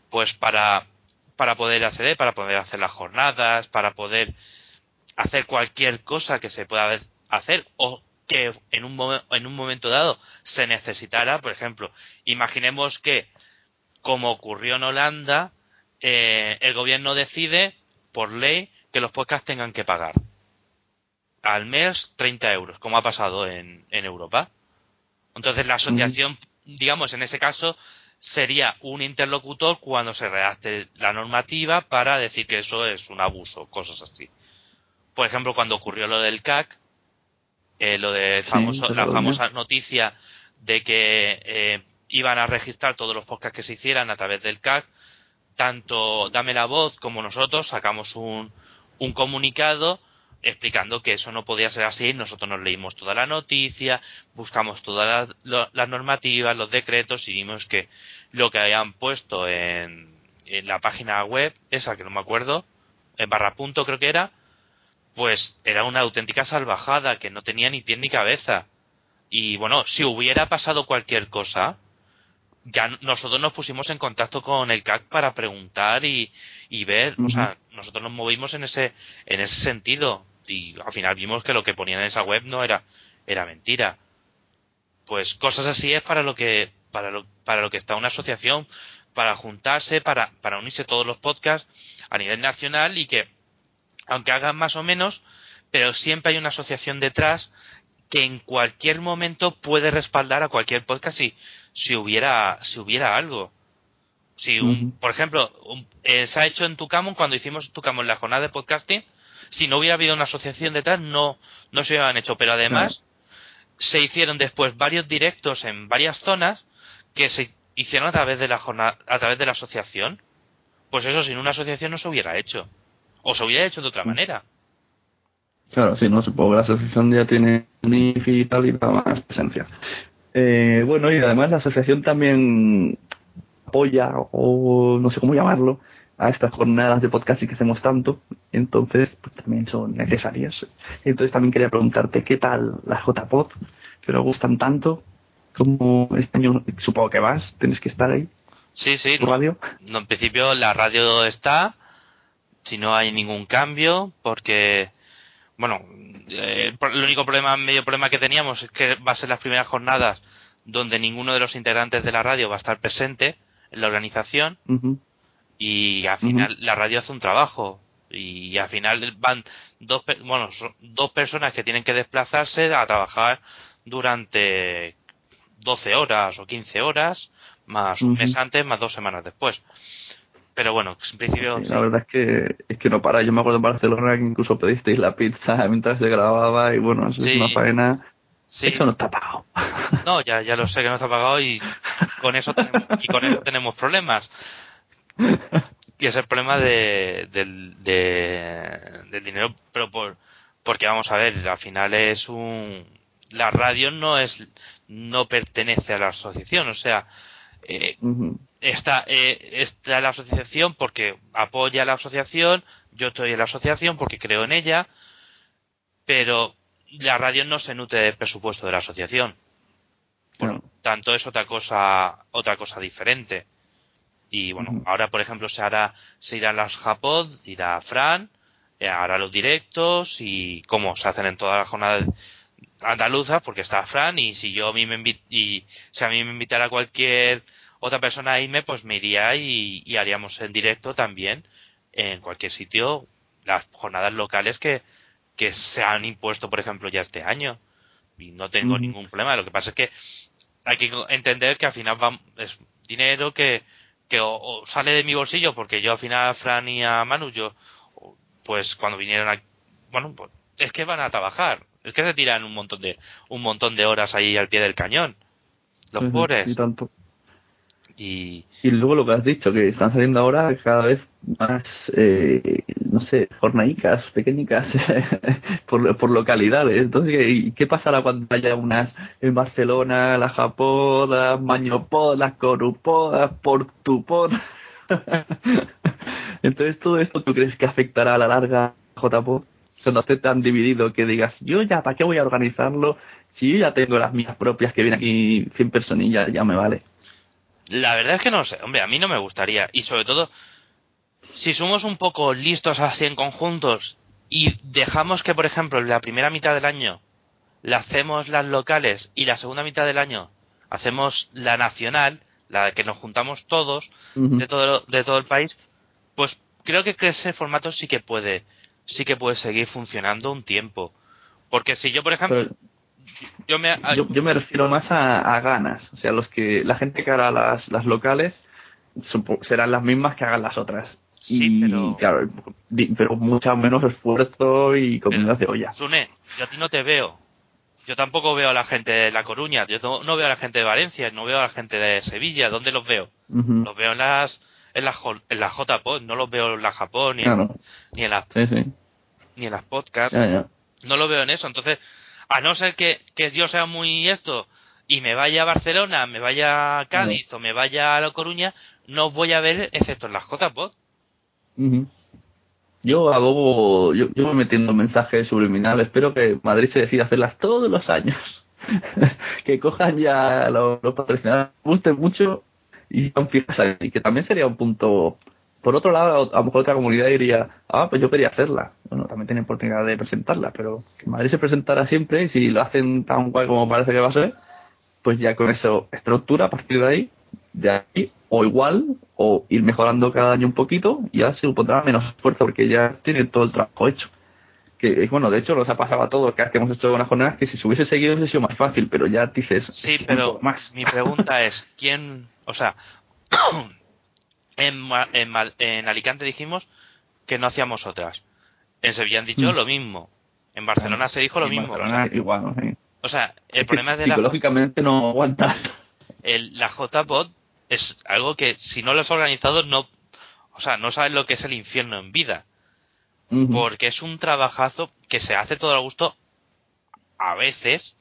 B: pues para, para poder acceder, para poder hacer las jornadas, para poder hacer cualquier cosa que se pueda hacer o que en un, en un momento dado se necesitara, por ejemplo, imaginemos que, como ocurrió en Holanda, eh, el gobierno decide, por ley, que los podcasts tengan que pagar al mes 30 euros, como ha pasado en, en Europa. Entonces la asociación, digamos, en ese caso, sería un interlocutor cuando se redacte la normativa para decir que eso es un abuso, cosas así. Por ejemplo, cuando ocurrió lo del CAC, eh, lo de
A: Sí,
B: famoso, la famosa noticia de que eh, iban a registrar todos los podcasts que se hicieran a través del CAC, tanto Dame la Voz como nosotros sacamos un, un comunicado explicando que eso no podía ser así. Nosotros nos leímos toda la noticia, buscamos todas las, las normativas, los decretos y vimos que lo que habían puesto en, en la página web, esa que no me acuerdo, en barra punto creo que era, pues era una auténtica salvajada que no tenía ni pie ni cabeza. Y bueno, si hubiera pasado cualquier cosa, ya nosotros nos pusimos en contacto con el CAC para preguntar y, y ver, o sea, nosotros nos movimos en ese en ese sentido y al final vimos que lo que ponían en esa web no era era mentira. Pues cosas así es para lo que para lo para lo que está una asociación para juntarse, para para unirse todos los podcasts a nivel nacional y que aunque hagan más o menos, pero siempre hay una asociación detrás que en cualquier momento puede respaldar a cualquier podcast si, si hubiera si hubiera algo. Si un, por ejemplo, un- eh, se ha hecho en Tucamon cuando hicimos Tucamon la jornada de podcasting, si no hubiera habido una asociación detrás no no se hubieran hecho, pero además se hicieron después varios directos en varias zonas que se hicieron a través de la jornada, a través de la asociación. Pues eso sin una asociación no se hubiera hecho. O se hubiera hecho de otra manera.
A: Claro, sí, no supongo que la asociación ya tiene un y tal y da más presencia. Eh, bueno, y además la asociación también apoya, o no sé cómo llamarlo, a estas jornadas de podcasting que hacemos tanto, entonces pues, también son necesarias. Entonces también quería preguntarte qué tal las JPod, que nos gustan tanto, como este año supongo que vas, tienes que estar ahí,
B: Sí, sí.
A: radio.
B: No, en principio la radio está, si no hay ningún cambio, porque, bueno, eh, el único problema, medio problema que teníamos es que va a ser las primeras jornadas donde ninguno de los integrantes de la radio va a estar presente en la organización y al final la radio hace un trabajo y al final van dos, bueno, son dos personas que tienen que desplazarse a trabajar durante 12 horas o 15 horas, más un mes antes, más dos semanas después. Pero bueno, en principio
A: Sí,
B: sí.
A: La verdad es que es que no para. Yo me acuerdo en Barcelona que incluso pedisteis la pizza mientras se grababa y bueno, eso
B: Sí.
A: es una faena. Eso no está pagado.
B: No, ya, ya lo sé que no está pagado y con eso tenemos, y con eso tenemos problemas. Y es el problema de, del, de- del dinero, pero por, porque vamos a ver, al final es un, la radio no es, no pertenece a la asociación, o sea, eh,
A: Ujú.
B: Está, eh, está la asociación porque apoya a la asociación, yo estoy en la asociación porque creo en ella, pero la radio no se nutre del presupuesto de la asociación. Por lo tanto, es otra cosa, otra cosa diferente. Y bueno, ahora por ejemplo se hará, se irán las Japod, irá Fran, eh, hará los directos y como se hacen en todas las jornadas andaluzas, porque está Fran y si yo a mí me y si a mí me invitara cualquier otra persona a irme, pues me iría y, y haríamos en directo también en cualquier sitio las jornadas locales que, que se han impuesto, por ejemplo, ya este año. Y no tengo ningún problema. Lo que pasa es que hay que entender que al final va, es dinero que, que o, o sale de mi bolsillo, porque yo al final a Fran y a Manu, yo, pues cuando vinieron a, bueno, pues es que van a trabajar. Es que se tiran un montón de, un montón de horas ahí al pie del cañón. Los pobres.
A: Y tanto.
B: Y,
A: luego lo que has dicho, que están saliendo ahora cada vez más, eh, no sé, jornaicas, pequeñicas, por, por localidades. Entonces, ¿qué, qué pasará cuando haya unas en Barcelona, las Japodas, Mañopodas, Corupodas, Portupod? Entonces, todo esto, ¿tú crees que afectará a la larga a JPod? Cuando esté tan dividido que digas, yo ya, ¿para qué voy a organizarlo? Si yo ya tengo las mías propias que vienen aquí 100 personillas, ya me vale.
B: La verdad es que no sé, hombre, a mí no me gustaría. Y sobre todo, si somos un poco listos así en conjuntos y dejamos que, por ejemplo, la primera mitad del año la hacemos las locales y la segunda mitad del año hacemos la nacional, la que nos juntamos todos de todo, de todo el país, pues creo que, que ese formato sí que puede, sí que puede seguir funcionando un tiempo. Porque si yo, por ejemplo,
A: Pero-
B: yo me,
A: yo, yo me refiero más a, a ganas. O sea, los que la gente que hará las, las locales serán las mismas que hagan las otras.
B: Sí,
A: y,
B: pero-
A: claro, pero mucho menos esfuerzo y comida de olla.
B: Sune, yo a ti no te veo. Yo tampoco veo a la gente de La Coruña, yo no, no veo a la gente de Valencia, no veo a la gente de Sevilla. ¿Dónde los veo? Los veo en las en las en las JPod, no los veo en la Japón ni, en, ni en las
A: sí, sí.
B: ni en las podcasts.
A: Ya, ya.
B: No lo veo en eso. Entonces, a no ser que, que yo sea muy esto y me vaya a Barcelona, me vaya a Cádiz o me vaya a La Coruña, no os voy a ver excepto en las JPod.
A: Ujú. Yo abogo, yo, yo voy metiendo mensajes subliminales. Espero que Madrid se decida hacerlas todos los años. que cojan ya los, los patrocinadores, gusten mucho y fijas ahí. Que también sería un punto. Por otro lado, a lo mejor otra comunidad diría, ah, pues yo quería hacerla. Bueno, también tienen oportunidad de presentarla, pero que Madrid se presentara siempre y si lo hacen tan guay como parece que va a ser, pues ya con eso estructura a partir de ahí, de ahí, o igual, o ir mejorando cada año un poquito, ya se supondrá menos esfuerzo porque ya tiene todo el trabajo hecho. que bueno, de hecho nos ha pasado a todos que hemos hecho unas jornadas que si se hubiese seguido hubiese sido más fácil, pero ya dices,
B: Sí, pero
A: más.
B: mi pregunta es, ¿quién, o sea, en, en, en Alicante dijimos que no hacíamos otras. En Sevilla han dicho
A: Mm.
B: lo mismo. En Barcelona se dijo lo
A: En
B: mismo. O
A: Barcelona,
B: sea,
A: igual, sí.
B: o sea, el
A: Es
B: problema es de la,
A: psicológicamente no aguanta.
B: el, la JPod es algo que si no lo has organizado no, o sea, no sabes lo que es el infierno en vida. Porque es un trabajazo que se hace todo al gusto a veces,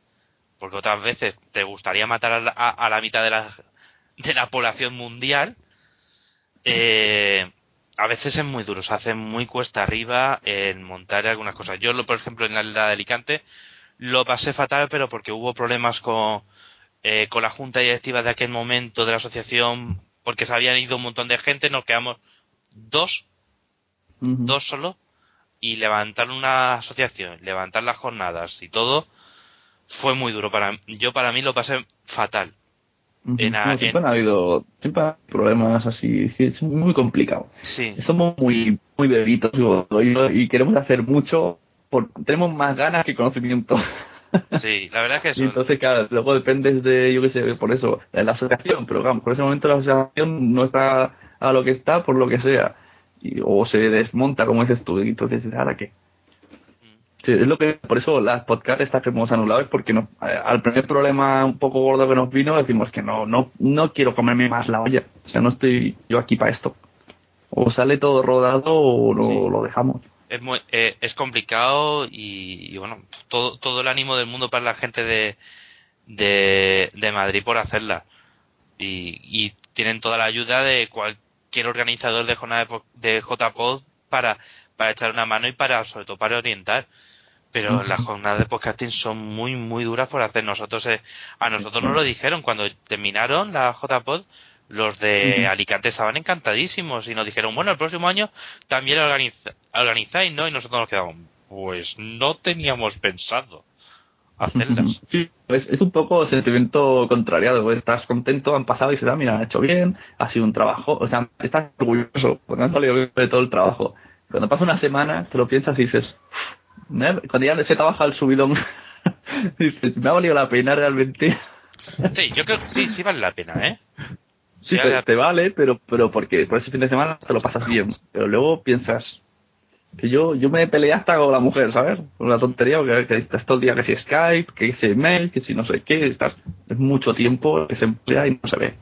B: porque otras veces te gustaría matar a la, a- a la mitad de la, de la población mundial. Eh, a veces es muy duro, se hace muy cuesta arriba en montar algunas cosas. Yo, lo- por ejemplo, en la de Alicante lo pasé fatal, pero porque hubo problemas con, eh, con la junta directiva de aquel momento de la asociación, porque se habían ido un montón de gente, nos quedamos dos dos solo y levantar una asociación, levantar las jornadas y todo fue muy duro para yo para mí lo pasé fatal. En a-
A: No, siempre han habido siempre problemas así, sí, es muy complicado.
B: Sí,
A: Somos muy muy bebitos y queremos hacer mucho, por, tenemos más ganas que conocimiento.
B: sí, la verdad es que eso.
A: Y entonces, claro, luego dependes de, yo qué sé, por eso, de la asociación, pero vamos, por ese momento la asociación no está a lo que está por lo que sea. Y, o se desmonta, como dices tú, y entonces, ¿ahora qué? Sí, es lo que, por eso las podcasts estas que hemos anulado es porque no, eh, al primer problema un poco gordo que nos vino decimos que no, no, no quiero comerme más la olla. O sea, no estoy yo aquí para esto. O sale todo rodado o lo,
B: Sí.
A: lo dejamos.
B: es muy eh, es complicado y, y bueno todo todo el ánimo del mundo para la gente de de, de Madrid por hacerla y, y tienen toda la ayuda de cualquier organizador de jornada de, de JPod para para echar una mano y para sobre todo para orientar pero las jornadas de podcasting son muy muy duras por hacer nosotros eh, a nosotros nos lo dijeron cuando terminaron la JPod los de. Alicante estaban encantadísimos y nos dijeron bueno el próximo año también organiza- organizáis no y nosotros nos quedamos pues no teníamos pensado hacerlas
A: Sí, es, es un poco sentimiento contrariado. pues, Estás contento, han pasado y dices, ah, mira, han hecho bien, ha sido un trabajo. O sea, estás orgulloso porque han salido bien de todo el trabajo. Cuando pasa una semana, te lo piensas y dices, "Uf, me ha- cuando ya se trabaja el subidón, dices, me ha valido la pena realmente.
B: sí yo creo que sí sí vale la pena eh
A: Sí,
B: Sí,
A: te,
B: vale.
A: te vale, pero pero porque por ese fin de semana te lo pasas bien. Pero luego piensas que yo yo me peleé hasta con la mujer, ¿sabes? Con la tontería, porque que estás todo el día que si Skype, que si email, que si no sé qué, estás es mucho tiempo que se emplea y no se ve.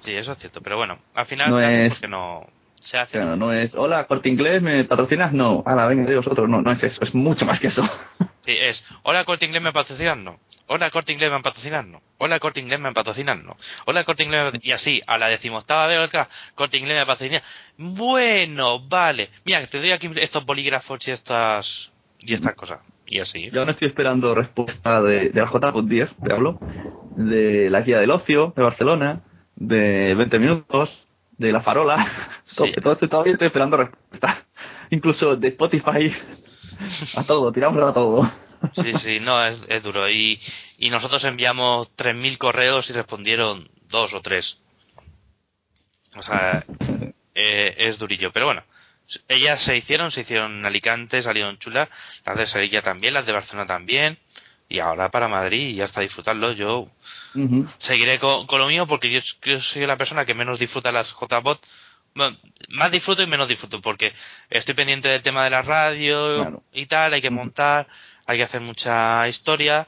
B: sí eso es cierto pero bueno al final
A: No es-
B: porque no se hace
A: Claro, no es, hola, corte inglés, ¿me patrocinas? No, a la venga de vosotros, no, no es eso, es mucho más que eso.
B: Sí, es, hola Corte Inglés me patrocinan, no. Hola Corte Inglés me patrocinan, no. Hola Corte Inglés me patrocinan, no. Hola Corte Inglés Y así, a la decimoctava vez, otra, Corte Inglés me patrocina. Bueno, vale. Mira, te doy aquí estos bolígrafos y estas, y estas cosas. Y así.
A: Yo no estoy esperando respuesta de, de la JPOD 10, te hablo, de la guía del ocio de Barcelona, de 20 minutos, de la farola,
B: Sí.
A: todo esto todavía estoy esperando respuesta. Incluso de Spotify, a todo, tiramos a todo.
B: Sí, sí, no, es, es duro. Y, y nosotros enviamos 3.000 correos y respondieron dos o tres. O sea, eh, es durillo. Pero bueno, ellas se hicieron, se hicieron en Alicante, salieron chulas. Las de Sevilla también, las de Barcelona también. Y ahora para Madrid y hasta disfrutarlo. Yo seguiré con, con lo mío porque yo, yo soy la persona que menos disfruta las JBot. Bueno, más disfruto y menos disfruto porque estoy pendiente del tema de la radio
A: Claro.
B: y tal, hay que montar, hay que hacer mucha historia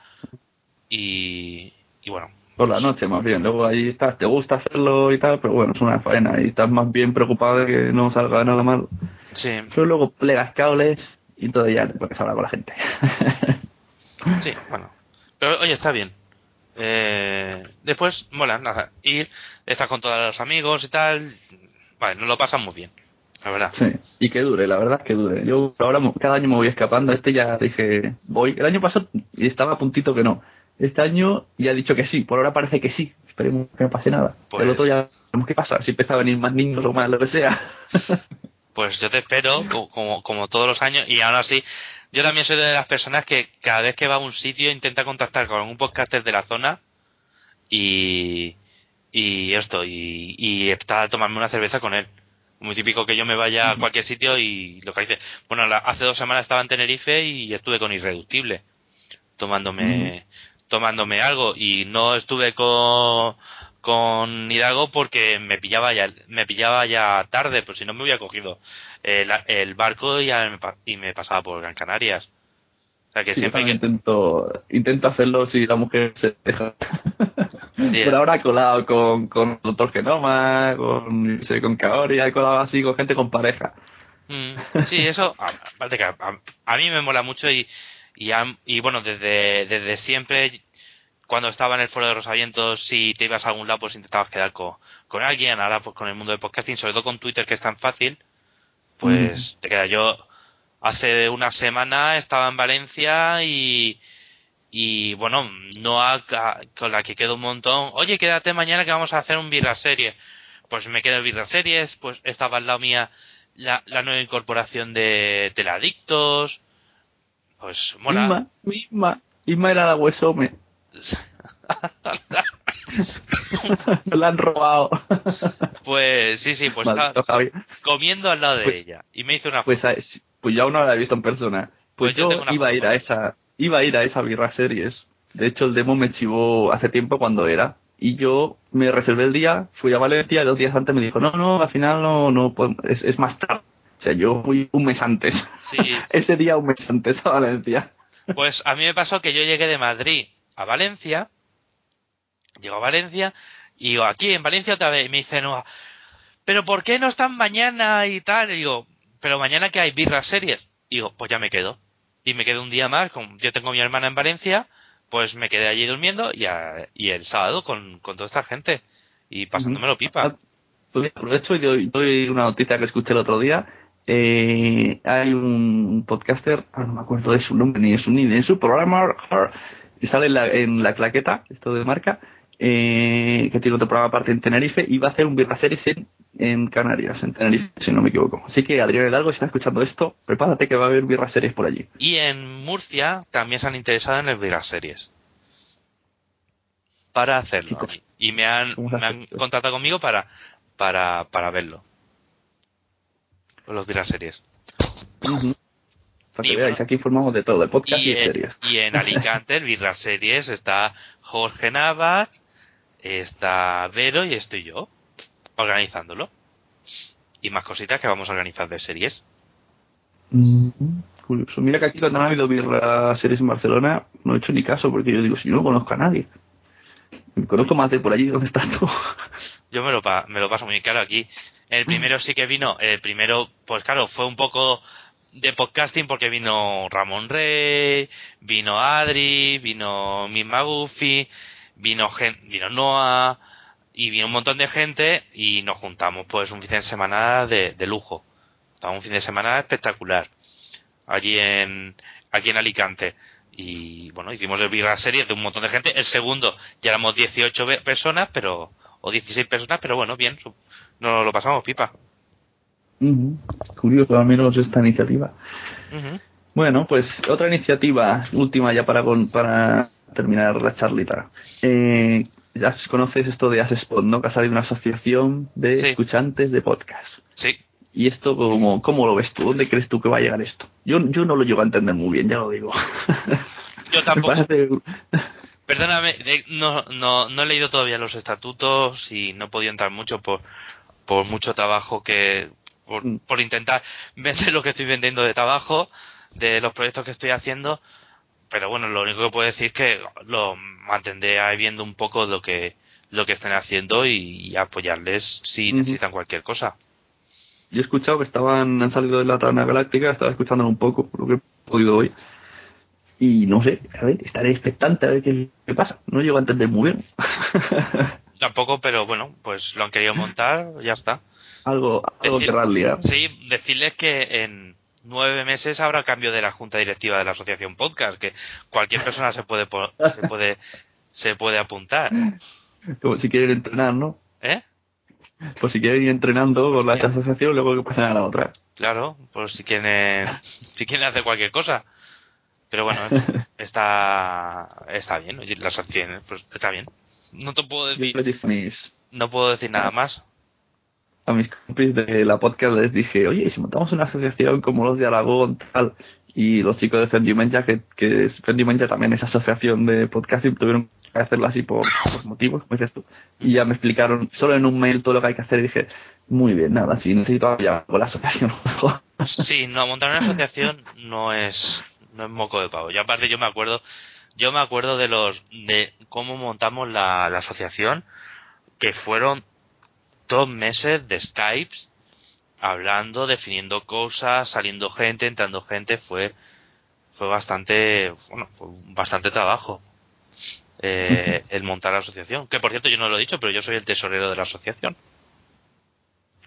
B: y, y bueno.
A: Por la noche, más bien. Luego ahí estás, te gusta hacerlo y tal, pero bueno, es una faena y estás más bien preocupado de que no salga nada mal.
B: Sí,
A: Pero luego plegas cables y entonces ya te puedes hablar con la gente.
B: sí, bueno. Pero oye, está bien. Eh, después, mola, nada, ir, estar con todos los amigos y tal. Vale, nos lo pasan muy bien, la verdad.
A: Sí, y que dure, la verdad que dure. Yo ahora cada año me voy escapando. Este ya dije, voy. El año pasado y estaba a puntito que no. Este año ya he dicho que sí. Por ahora parece que sí. Esperemos que no pase nada.
B: Pues-
A: El otro ya veremos qué pasa. Si empieza a venir más niños o más lo que sea.
B: Pues yo te espero, co- como, como todos los años, y aún así, yo también soy de las personas que cada vez que va a un sitio intenta contactar con un podcaster de la zona y, y esto, y, y estar a tomarme una cerveza con él. Muy típico que yo me vaya a cualquier sitio y lo que dice. Bueno, la- hace dos semanas estaba en Tenerife y estuve con Irreductible, tomándome, tomándome algo y no estuve con con Hidalgo porque me pillaba ya me pillaba ya tarde, pues si no me hubiera cogido el, el barco y, ya me, pa- y me pasaba por Gran Canarias. O sea que
A: Sí,
B: siempre que
A: intento, intento hacerlo si la mujer se deja.
B: Sí.
A: Pero ahora he colado con, con doctor Genoma, con, no sé, con Kaori, he colado así con gente con pareja.
B: Mm, Sí, eso, a- aparte que a, a- a mí me mola mucho y, y, bueno, desde, desde siempre, cuando estaba en el foro de Rosavientos, si te ibas a algún lado, pues intentabas quedar con, con alguien, ahora pues con el mundo del podcasting, sobre todo con Twitter, que es tan fácil, pues te queda yo. Hace una semana estaba en Valencia y, y bueno, ca- con la que quedo un montón, oye, quédate mañana que vamos a hacer un birra serie. Pues me quedo en birra series, pues estaba al lado mía la, la nueva incorporación de Teladictos. Pues mola.
A: Isma, Isma, Isma era la huesome. Me la han robado.
B: pues sí, sí, pues
A: Maldito
B: estaba comiendo al lado de
A: Pues-
B: ella. Y me hizo una
A: Pues, pues yo aún no la he visto en persona. Pues,
B: Pues yo
A: yo,
B: tengo una
A: iba a ir a esa, iba a ir a esa birra series. De hecho, el demo me chivó hace tiempo cuando era. Y yo me reservé el día, fui a Valencia y dos días antes me dijo, no, no, al final no, no, es, es más tarde. O sea, yo fui un mes antes.
B: Sí.
A: Ese día un mes antes a Valencia.
B: Pues a mí me pasó que yo llegué de Madrid a Valencia, llego a Valencia y digo, aquí en Valencia otra vez, y me dice Noah, pero ¿por qué no están mañana y tal? Y digo, pero mañana que hay birras series. Y digo, pues ya me quedo. Y me quedo un día más, con, yo tengo a mi hermana en Valencia, pues me quedé allí durmiendo y, a- y el sábado con, con toda esta gente y pasándomelo pipa.
A: Ah, pues aprovecho y doy, doy una noticia que escuché el otro día. Eh, hay un podcaster, ah, no me acuerdo de su nombre ni de su, ni de su programa, y sale en la, en la claqueta, esto de marca, eh, que tiene otro programa aparte en Tenerife, y va a hacer un birra series en, en Canarias, en Tenerife, si no me equivoco. Así que Adrián Hidalgo, si está escuchando esto, prepárate que va a haber birra series por allí.
B: Y en Murcia también se han interesado en el birras series. Para hacerlo.
A: Chicos,
B: Y me han,
A: ¿cómo se
B: me han contratado conmigo para, para, para verlo. Los birras series.
A: Ujú. Para
B: Y
A: que veáis,
B: bueno.
A: aquí informamos de todo, de podcast y,
B: Y en,
A: series.
B: y en Alicante, el birras series, está Jorge Navas, está Vero y estoy yo. Organizándolo. Y más cositas que vamos a organizar de series.
A: Mm, Curioso. Mira que aquí cuando han habido birra series en Barcelona no he hecho ni caso porque yo digo, si yo no conozco a nadie. Me conozco más de por allí donde estás tú.
B: Yo me lo, pa- me lo paso muy claro aquí. El primero sí que vino, el primero, pues claro, fue un poco de podcasting porque vino Ramón Rey, vino Adri, vino Misma Goofy, vino, gen, vino Noah y vino un montón de gente y nos juntamos pues un fin de semana de, de lujo. Estaba un fin de semana espectacular allí en aquí en Alicante y bueno hicimos el birra series de un montón de gente el segundo ya éramos 18 ve- personas pero o 16 personas pero bueno bien nos lo pasamos pipa
A: Ujú. Curioso, al menos esta iniciativa. Bueno, pues otra iniciativa, última ya para, para terminar la charlita. Eh, ya conoces esto de Asespot, ¿no? Que ha salido una asociación de
B: Sí.
A: escuchantes de podcast.
B: sí
A: ¿Y esto cómo, cómo lo ves tú? ¿Dónde crees tú que va a llegar esto? Yo, yo no lo llego a entender muy bien, ya lo digo.
B: Yo tampoco.
A: parece-
B: perdóname no, no no he leído todavía los estatutos y no he podido entrar mucho por por mucho trabajo que por,
A: Mm.
B: por intentar vender lo que estoy vendiendo de trabajo de los proyectos que estoy haciendo pero bueno lo único que puedo decir es que lo mantendré ahí viendo un poco lo que lo que estén haciendo y, y apoyarles si necesitan cualquier cosa
A: Yo he escuchado que estaban, han salido de la Taberna Galáctica, estaba escuchándolo un poco, lo que he podido hoy. Y no sé, a ver, estaré expectante a ver qué, qué pasa. No llego a entender muy bien.
B: tampoco pero bueno pues lo han querido montar ya está
A: algo algo
B: Decir-
A: liar.
B: Sí, decirles que en nueve meses habrá cambio de la junta directiva de la asociación podcast, que cualquier persona se puede se puede se puede apuntar,
A: Como si quieren entrenar, ¿no?
B: ¿eh?
A: Pues si quieren ir entrenando con la asociación, luego que pasen a la otra.
B: Claro, por si quieren si quieren hacer cualquier cosa. Pero bueno, está está bien, oye, las acciones, pues está bien. No te puedo decir, no puedo decir nada más.
A: A mis compis de la podcast les dije, oye, ¿y si montamos una asociación como los de Aragón, tal, y los chicos de Fendimentia, que, que Fendimentia también es asociación de podcasting, tuvieron que hacerlo así por, por motivos, como dices tú, y ya me explicaron solo en un mail todo lo que hay que hacer y dije, muy bien, nada, si necesito apoyar con la asociación.
B: Sí, no, montar una asociación no es, no es moco de pavo. Yo aparte yo me acuerdo, yo me acuerdo de los, de cómo montamos la, la asociación, que fueron dos meses de Skypes, hablando, definiendo cosas, saliendo gente, entrando gente, fue, fue bastante, bueno, fue bastante trabajo. eh, el montar la asociación. Que por cierto yo no lo he dicho, pero yo soy el tesorero de la asociación.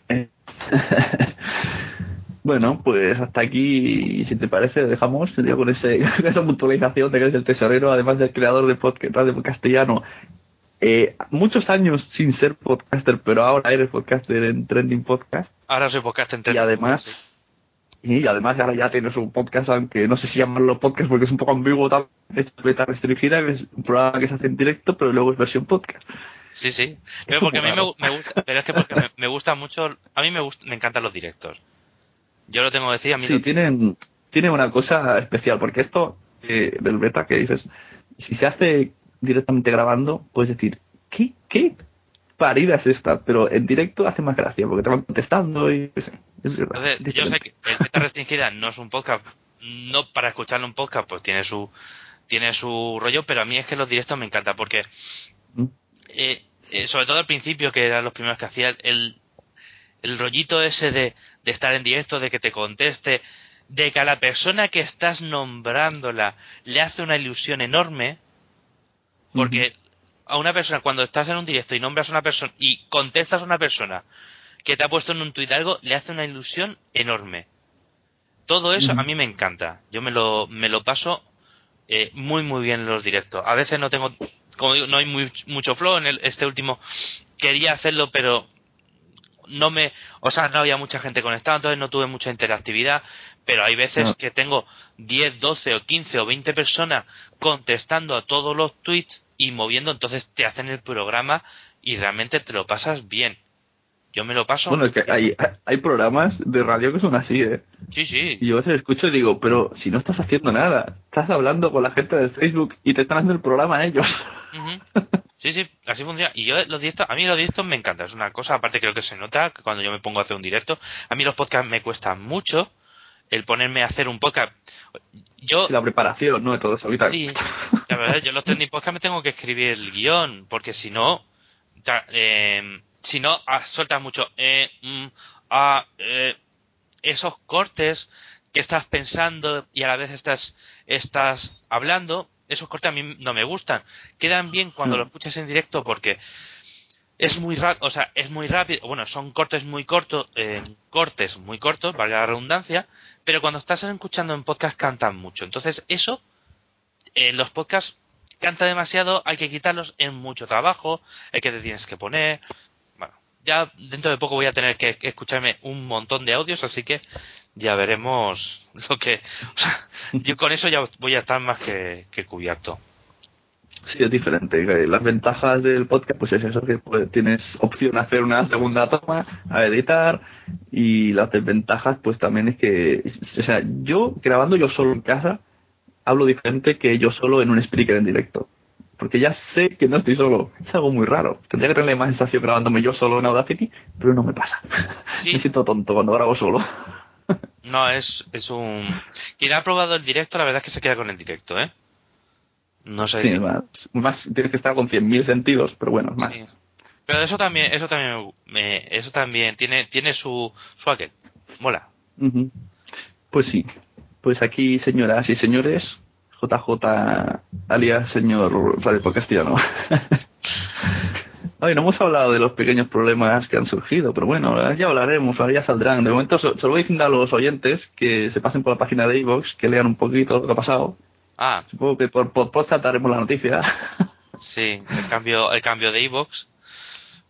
A: Eh, bueno, pues hasta aquí, si te parece, dejamos con, ese, con esa puntualización de que eres el tesorero, además del creador de podcast radio castellano. Eh, muchos años sin ser podcaster, pero ahora eres podcaster en Trending Podcast.
B: Ahora soy podcast en
A: Y además, y además ahora ya tienes un podcast, aunque no sé si llamarlo podcast porque es un poco ambiguo, tal, es beta restringida, que es un programa que se hace en directo, pero luego es versión podcast.
B: Sí, sí. Pero porque a mí me, me gusta, pero es que porque me, me gusta mucho, a mí me gusta, me encantan los directos. Yo lo tengo que decir, a mí
A: Sí, tienen, tienen una cosa especial, porque esto eh, del beta que dices, si se hace directamente grabando, puedes decir, ¿qué, qué parida es esta? Pero en directo hace más gracia, porque te van contestando y es
B: Entonces, yo sé que el beta restringida no es un podcast, no para escucharlo un podcast, pues tiene su tiene su rollo, pero a mí es que los directos me encanta porque
A: Mm.
B: eh, eh, sobre todo al principio que eran los primeros que hacía el el rollito ese de, de estar en directo, de que te conteste, de que a la persona que estás nombrándola le hace una ilusión enorme, porque a una persona, cuando estás en un directo y nombras a una persona y contestas a una persona que te ha puesto en un tuit algo, le hace una ilusión enorme. Todo eso a mí me encanta. Yo me lo, me lo paso eh, muy, muy bien en los directos. A veces no tengo, como digo, no hay muy, mucho flow. En el, este último quería hacerlo, pero no me, o sea, no había mucha gente conectada, entonces no tuve mucha interactividad, pero hay veces
A: No.
B: que tengo 10, 12 o 15 o 20 personas contestando a todos los tweets y moviendo, entonces te hacen el programa y realmente te lo pasas bien. Yo me lo paso.
A: Bueno, es que hay, hay programas de radio que son así, ¿eh?
B: Sí, sí.
A: Y yo a veces escucho y digo, pero si no estás haciendo nada, estás hablando con la gente del Facebook y te están haciendo el programa a ellos.
B: Sí, sí, así funciona. Y yo los directos, a mí los directos me encanta. Es una cosa, aparte creo que se nota que cuando yo me pongo a hacer un directo. A mí los podcasts me cuestan mucho el ponerme a hacer un podcast. Yo,
A: La preparación, ¿no? De todo eso ahorita.
B: sí, la verdad, yo los trending podcasts me tengo que escribir el guion, porque si no, eh, si no, ah, sueltas mucho. Eh, mm, ah, eh, esos cortes que estás pensando y a la vez estás, estás hablando, esos cortes a mí no me gustan. Quedan bien cuando
A: Mm.
B: lo escuchas en directo porque es muy rápido, o sea, es muy rápido, bueno, son cortes muy cortos, eh, cortes muy cortos, valga la redundancia, pero cuando estás escuchando en podcast cantan mucho. Entonces, eso, en los podcasts canta demasiado, hay que quitarlos, es mucho trabajo, hay que te tienes que poner. Bueno, ya dentro de poco voy a tener que escucharme un montón de audios, así que ya veremos lo que. O sea, yo con eso ya voy a estar más que, que cubierto.
A: Sí, es diferente. Las ventajas del podcast, pues es eso, que pues, tienes opción a hacer una segunda toma, a editar, y las desventajas, pues también es que, o sea, yo grabando yo solo en casa, hablo diferente que yo solo en un speaker en directo. Porque ya sé que no estoy solo. Es algo muy raro. Tendría que tener más sensación grabándome yo solo en Audacity, pero no me pasa.
B: Sí.
A: me siento tonto cuando grabo solo.
B: No, es, es un. Quien ha probado el directo, la verdad es que se queda con el directo, ¿eh? No sé.
A: Sí, más, más tienes que estar con 100.000 sentidos, pero bueno, más.
B: Sí. Pero eso también, eso también, me- eso también tiene, tiene su, su aquel. Mola.
A: Ujú. Pues sí. Pues aquí, señoras y señores, JJ alias señor Radio Castellano. Hoy no hemos hablado de los pequeños problemas que han surgido, pero bueno, ya hablaremos, ahora ya saldrán. De momento se, lo voy diciendo a los oyentes que se pasen por la página de iVoox, que lean un poquito lo que ha pasado.
B: Ah,
A: Supongo que por, por post trataremos la noticia.
B: sí, el cambio, el cambio de iVoox.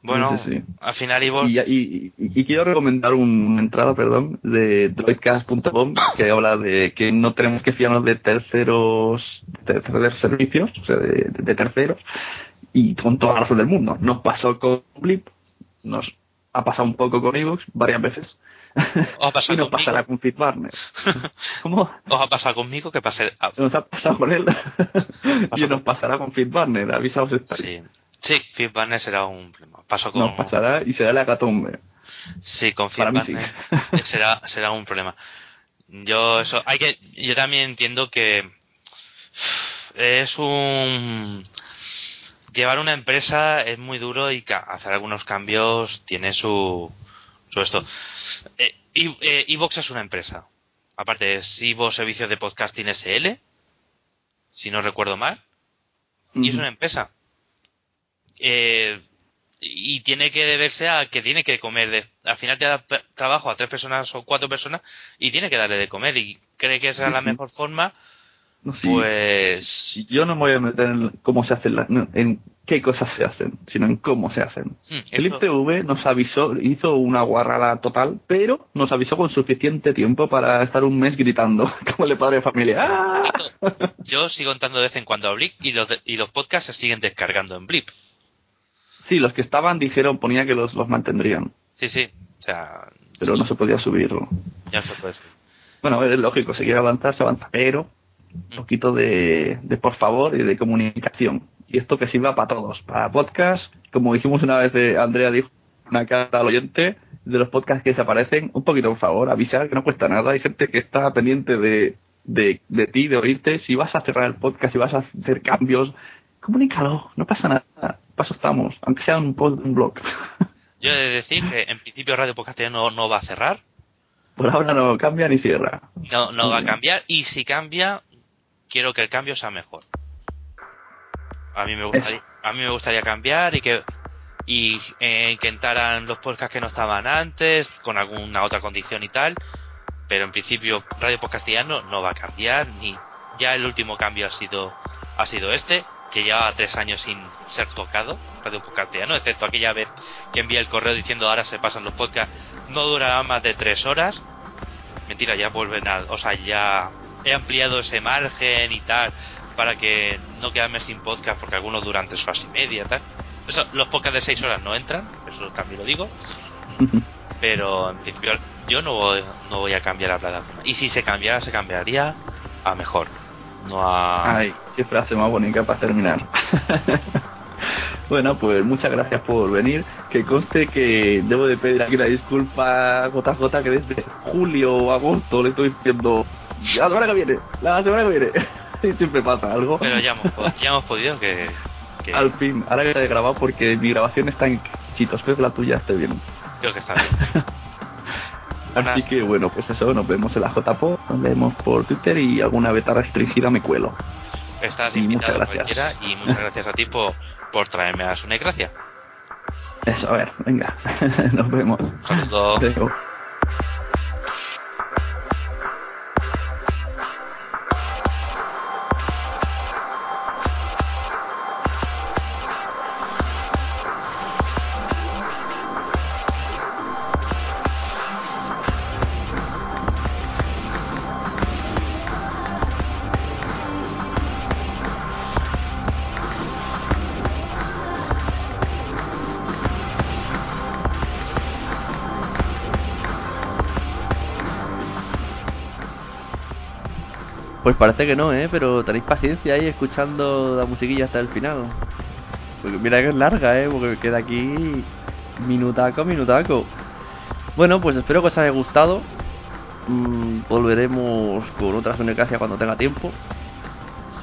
B: Bueno,
A: Sí, sí,
B: al final iVoox.
A: Y, y- y- y quiero recomendar un- una entrada, perdón, de droidcast.com que habla de que no tenemos que fiarnos de terceros, de terceros servicios, o sea, de, de terceros, y con toda la razón del mundo. Nos pasó con Blip, nos ha pasado un poco con Evox varias veces.
B: ¿Os ha pasado
A: y nos
B: conmigo?
A: pasará con Fitbarner. ¿Cómo?
B: ¿Os ha pasado conmigo que pasé? ah,
A: Nos ha pasado con él. y nos pasará con Fitbarner. Avisaos estáis.
B: sí, sí, Fitbarner será un problema. Paso con,
A: Nos pasará y será la catombe.
B: sí, con
A: mí
B: Fitbarner será, será un problema. Yo eso, hay que, yo también entiendo que es un llevar una empresa es muy duro y hacer algunos cambios tiene su, su esto. Eh, e- eh, Evox es una empresa. Aparte es Evox Servicios de Podcasting SL, si no recuerdo mal, y es una empresa. Eh, y tiene que deberse a que tiene que comer. De, al final te da trabajo a tres personas o cuatro personas y tiene que darle de comer. Y cree que esa es la mejor forma,
A: No,
B: pues.
A: Yo no me voy a meter en cómo se hacen, la- no, en qué cosas se hacen, sino en cómo se hacen.
B: hmm,
A: El IPTV nos avisó, hizo una guarrada total, pero nos avisó con suficiente tiempo para estar un mes gritando, como el padre de familia. ¡Ah!
B: yo sigo entrando de vez en cuando a Blip y los, de- y los podcasts se siguen descargando en Blip.
A: Sí, los que estaban dijeron, ponía que los, los mantendrían,
B: Sí, sí. O sea,
A: pero no se podía subirlo.
B: ya se puede decir.
A: Bueno, es lógico, si quiere avanzar, se avanza, pero un poquito de, de por favor y de comunicación. Y esto que sirva para todos, para podcast, como dijimos una vez, eh, Andrea dijo una carta al oyente de los podcasts que desaparecen, un poquito por favor, avisar que no cuesta nada, hay gente que está pendiente de, de, de ti, de oírte, si vas a cerrar el podcast, si vas a hacer cambios, comunícalo, no pasa nada, paso estamos, aunque sea un, pod- un blog.
B: Yo he de decir que en principio Radio Podcast no, no va a cerrar,
A: por ahora no cambia ni cierra.
B: no, no va a cambiar y si cambia, quiero que el cambio sea mejor. A mí me gustaría, a mí me gustaría cambiar y que y eh, que entraran los podcasts que no estaban antes con alguna otra condición y tal, pero en principio Radio Podcastiano no va a cambiar ni ya el último cambio ha sido ha sido este que lleva tres años sin ser tocado Radio Podcastiano, excepto aquella vez que envié el correo diciendo ahora se pasan los podcasts, no durará más de tres horas. Mentira, ya vuelven a, o sea, ya he ampliado ese margen y tal para que no quedarme sin podcast porque algunos duran tres horas y media tal. Eso, los podcasts de seis horas no entran, eso también lo digo, pero en principio yo no voy, no voy a cambiar la plataforma. Y si se cambiara, se cambiaría a mejor, no a...
A: Ay, qué frase más bonita para terminar. bueno, pues muchas gracias por venir. Que conste que debo de pedir aquí una disculpa JJ que desde julio o agosto le estoy diciendo la semana que viene, la semana que viene. y siempre pasa algo.
B: Pero ya hemos, ya hemos podido que... que
A: Al fin, ahora que he grabado porque mi grabación está en chitos, que la tuya esté bien.
B: creo que está bien.
A: Así que bueno, pues eso, nos vemos en la JPO, nos vemos por Twitter y alguna beta restringida me cuelo.
B: Estás
A: Y
B: invitado
A: muchas gracias.
B: y muchas gracias a ti por, por traerme a Sune Gracia.
A: Eso, a ver, venga, nos vemos.
B: Saludos.
A: Pues parece que no, ¿eh? Pero tenéis paciencia ahí escuchando la musiquilla hasta el final. Porque mira que es larga, ¿eh? Porque queda aquí minutaco, minutaco. Bueno, pues espero que os haya gustado. Mm, volveremos con otra Sonecracia cuando tenga tiempo.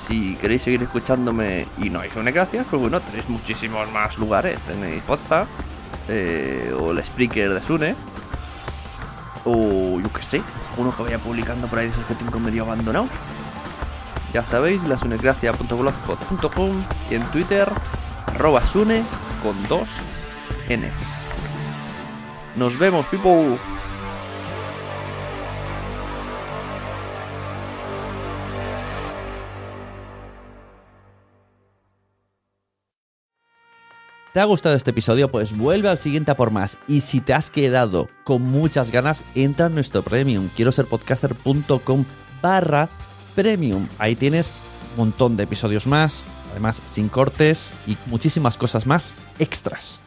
A: Si queréis seguir escuchándome y no hay Sonecracias, pues bueno, tenéis muchísimos más lugares. Tenéis WhatsApp, eh, o el Spreaker de Sune, o yo que sé, uno que vaya publicando por ahí de esos que tengo medio abandonados. Ya sabéis, la sunecracia.blogspot.com y en Twitter, arroba sune con dos Ns. Nos vemos, people.
C: ¿Te ha gustado este episodio? Pues vuelve al siguiente a por más. Y si te has quedado con muchas ganas, entra en nuestro premium. Quiero ser podcaster.com barra premium. Ahí tienes un montón de episodios más, además sin cortes y muchísimas cosas más extras.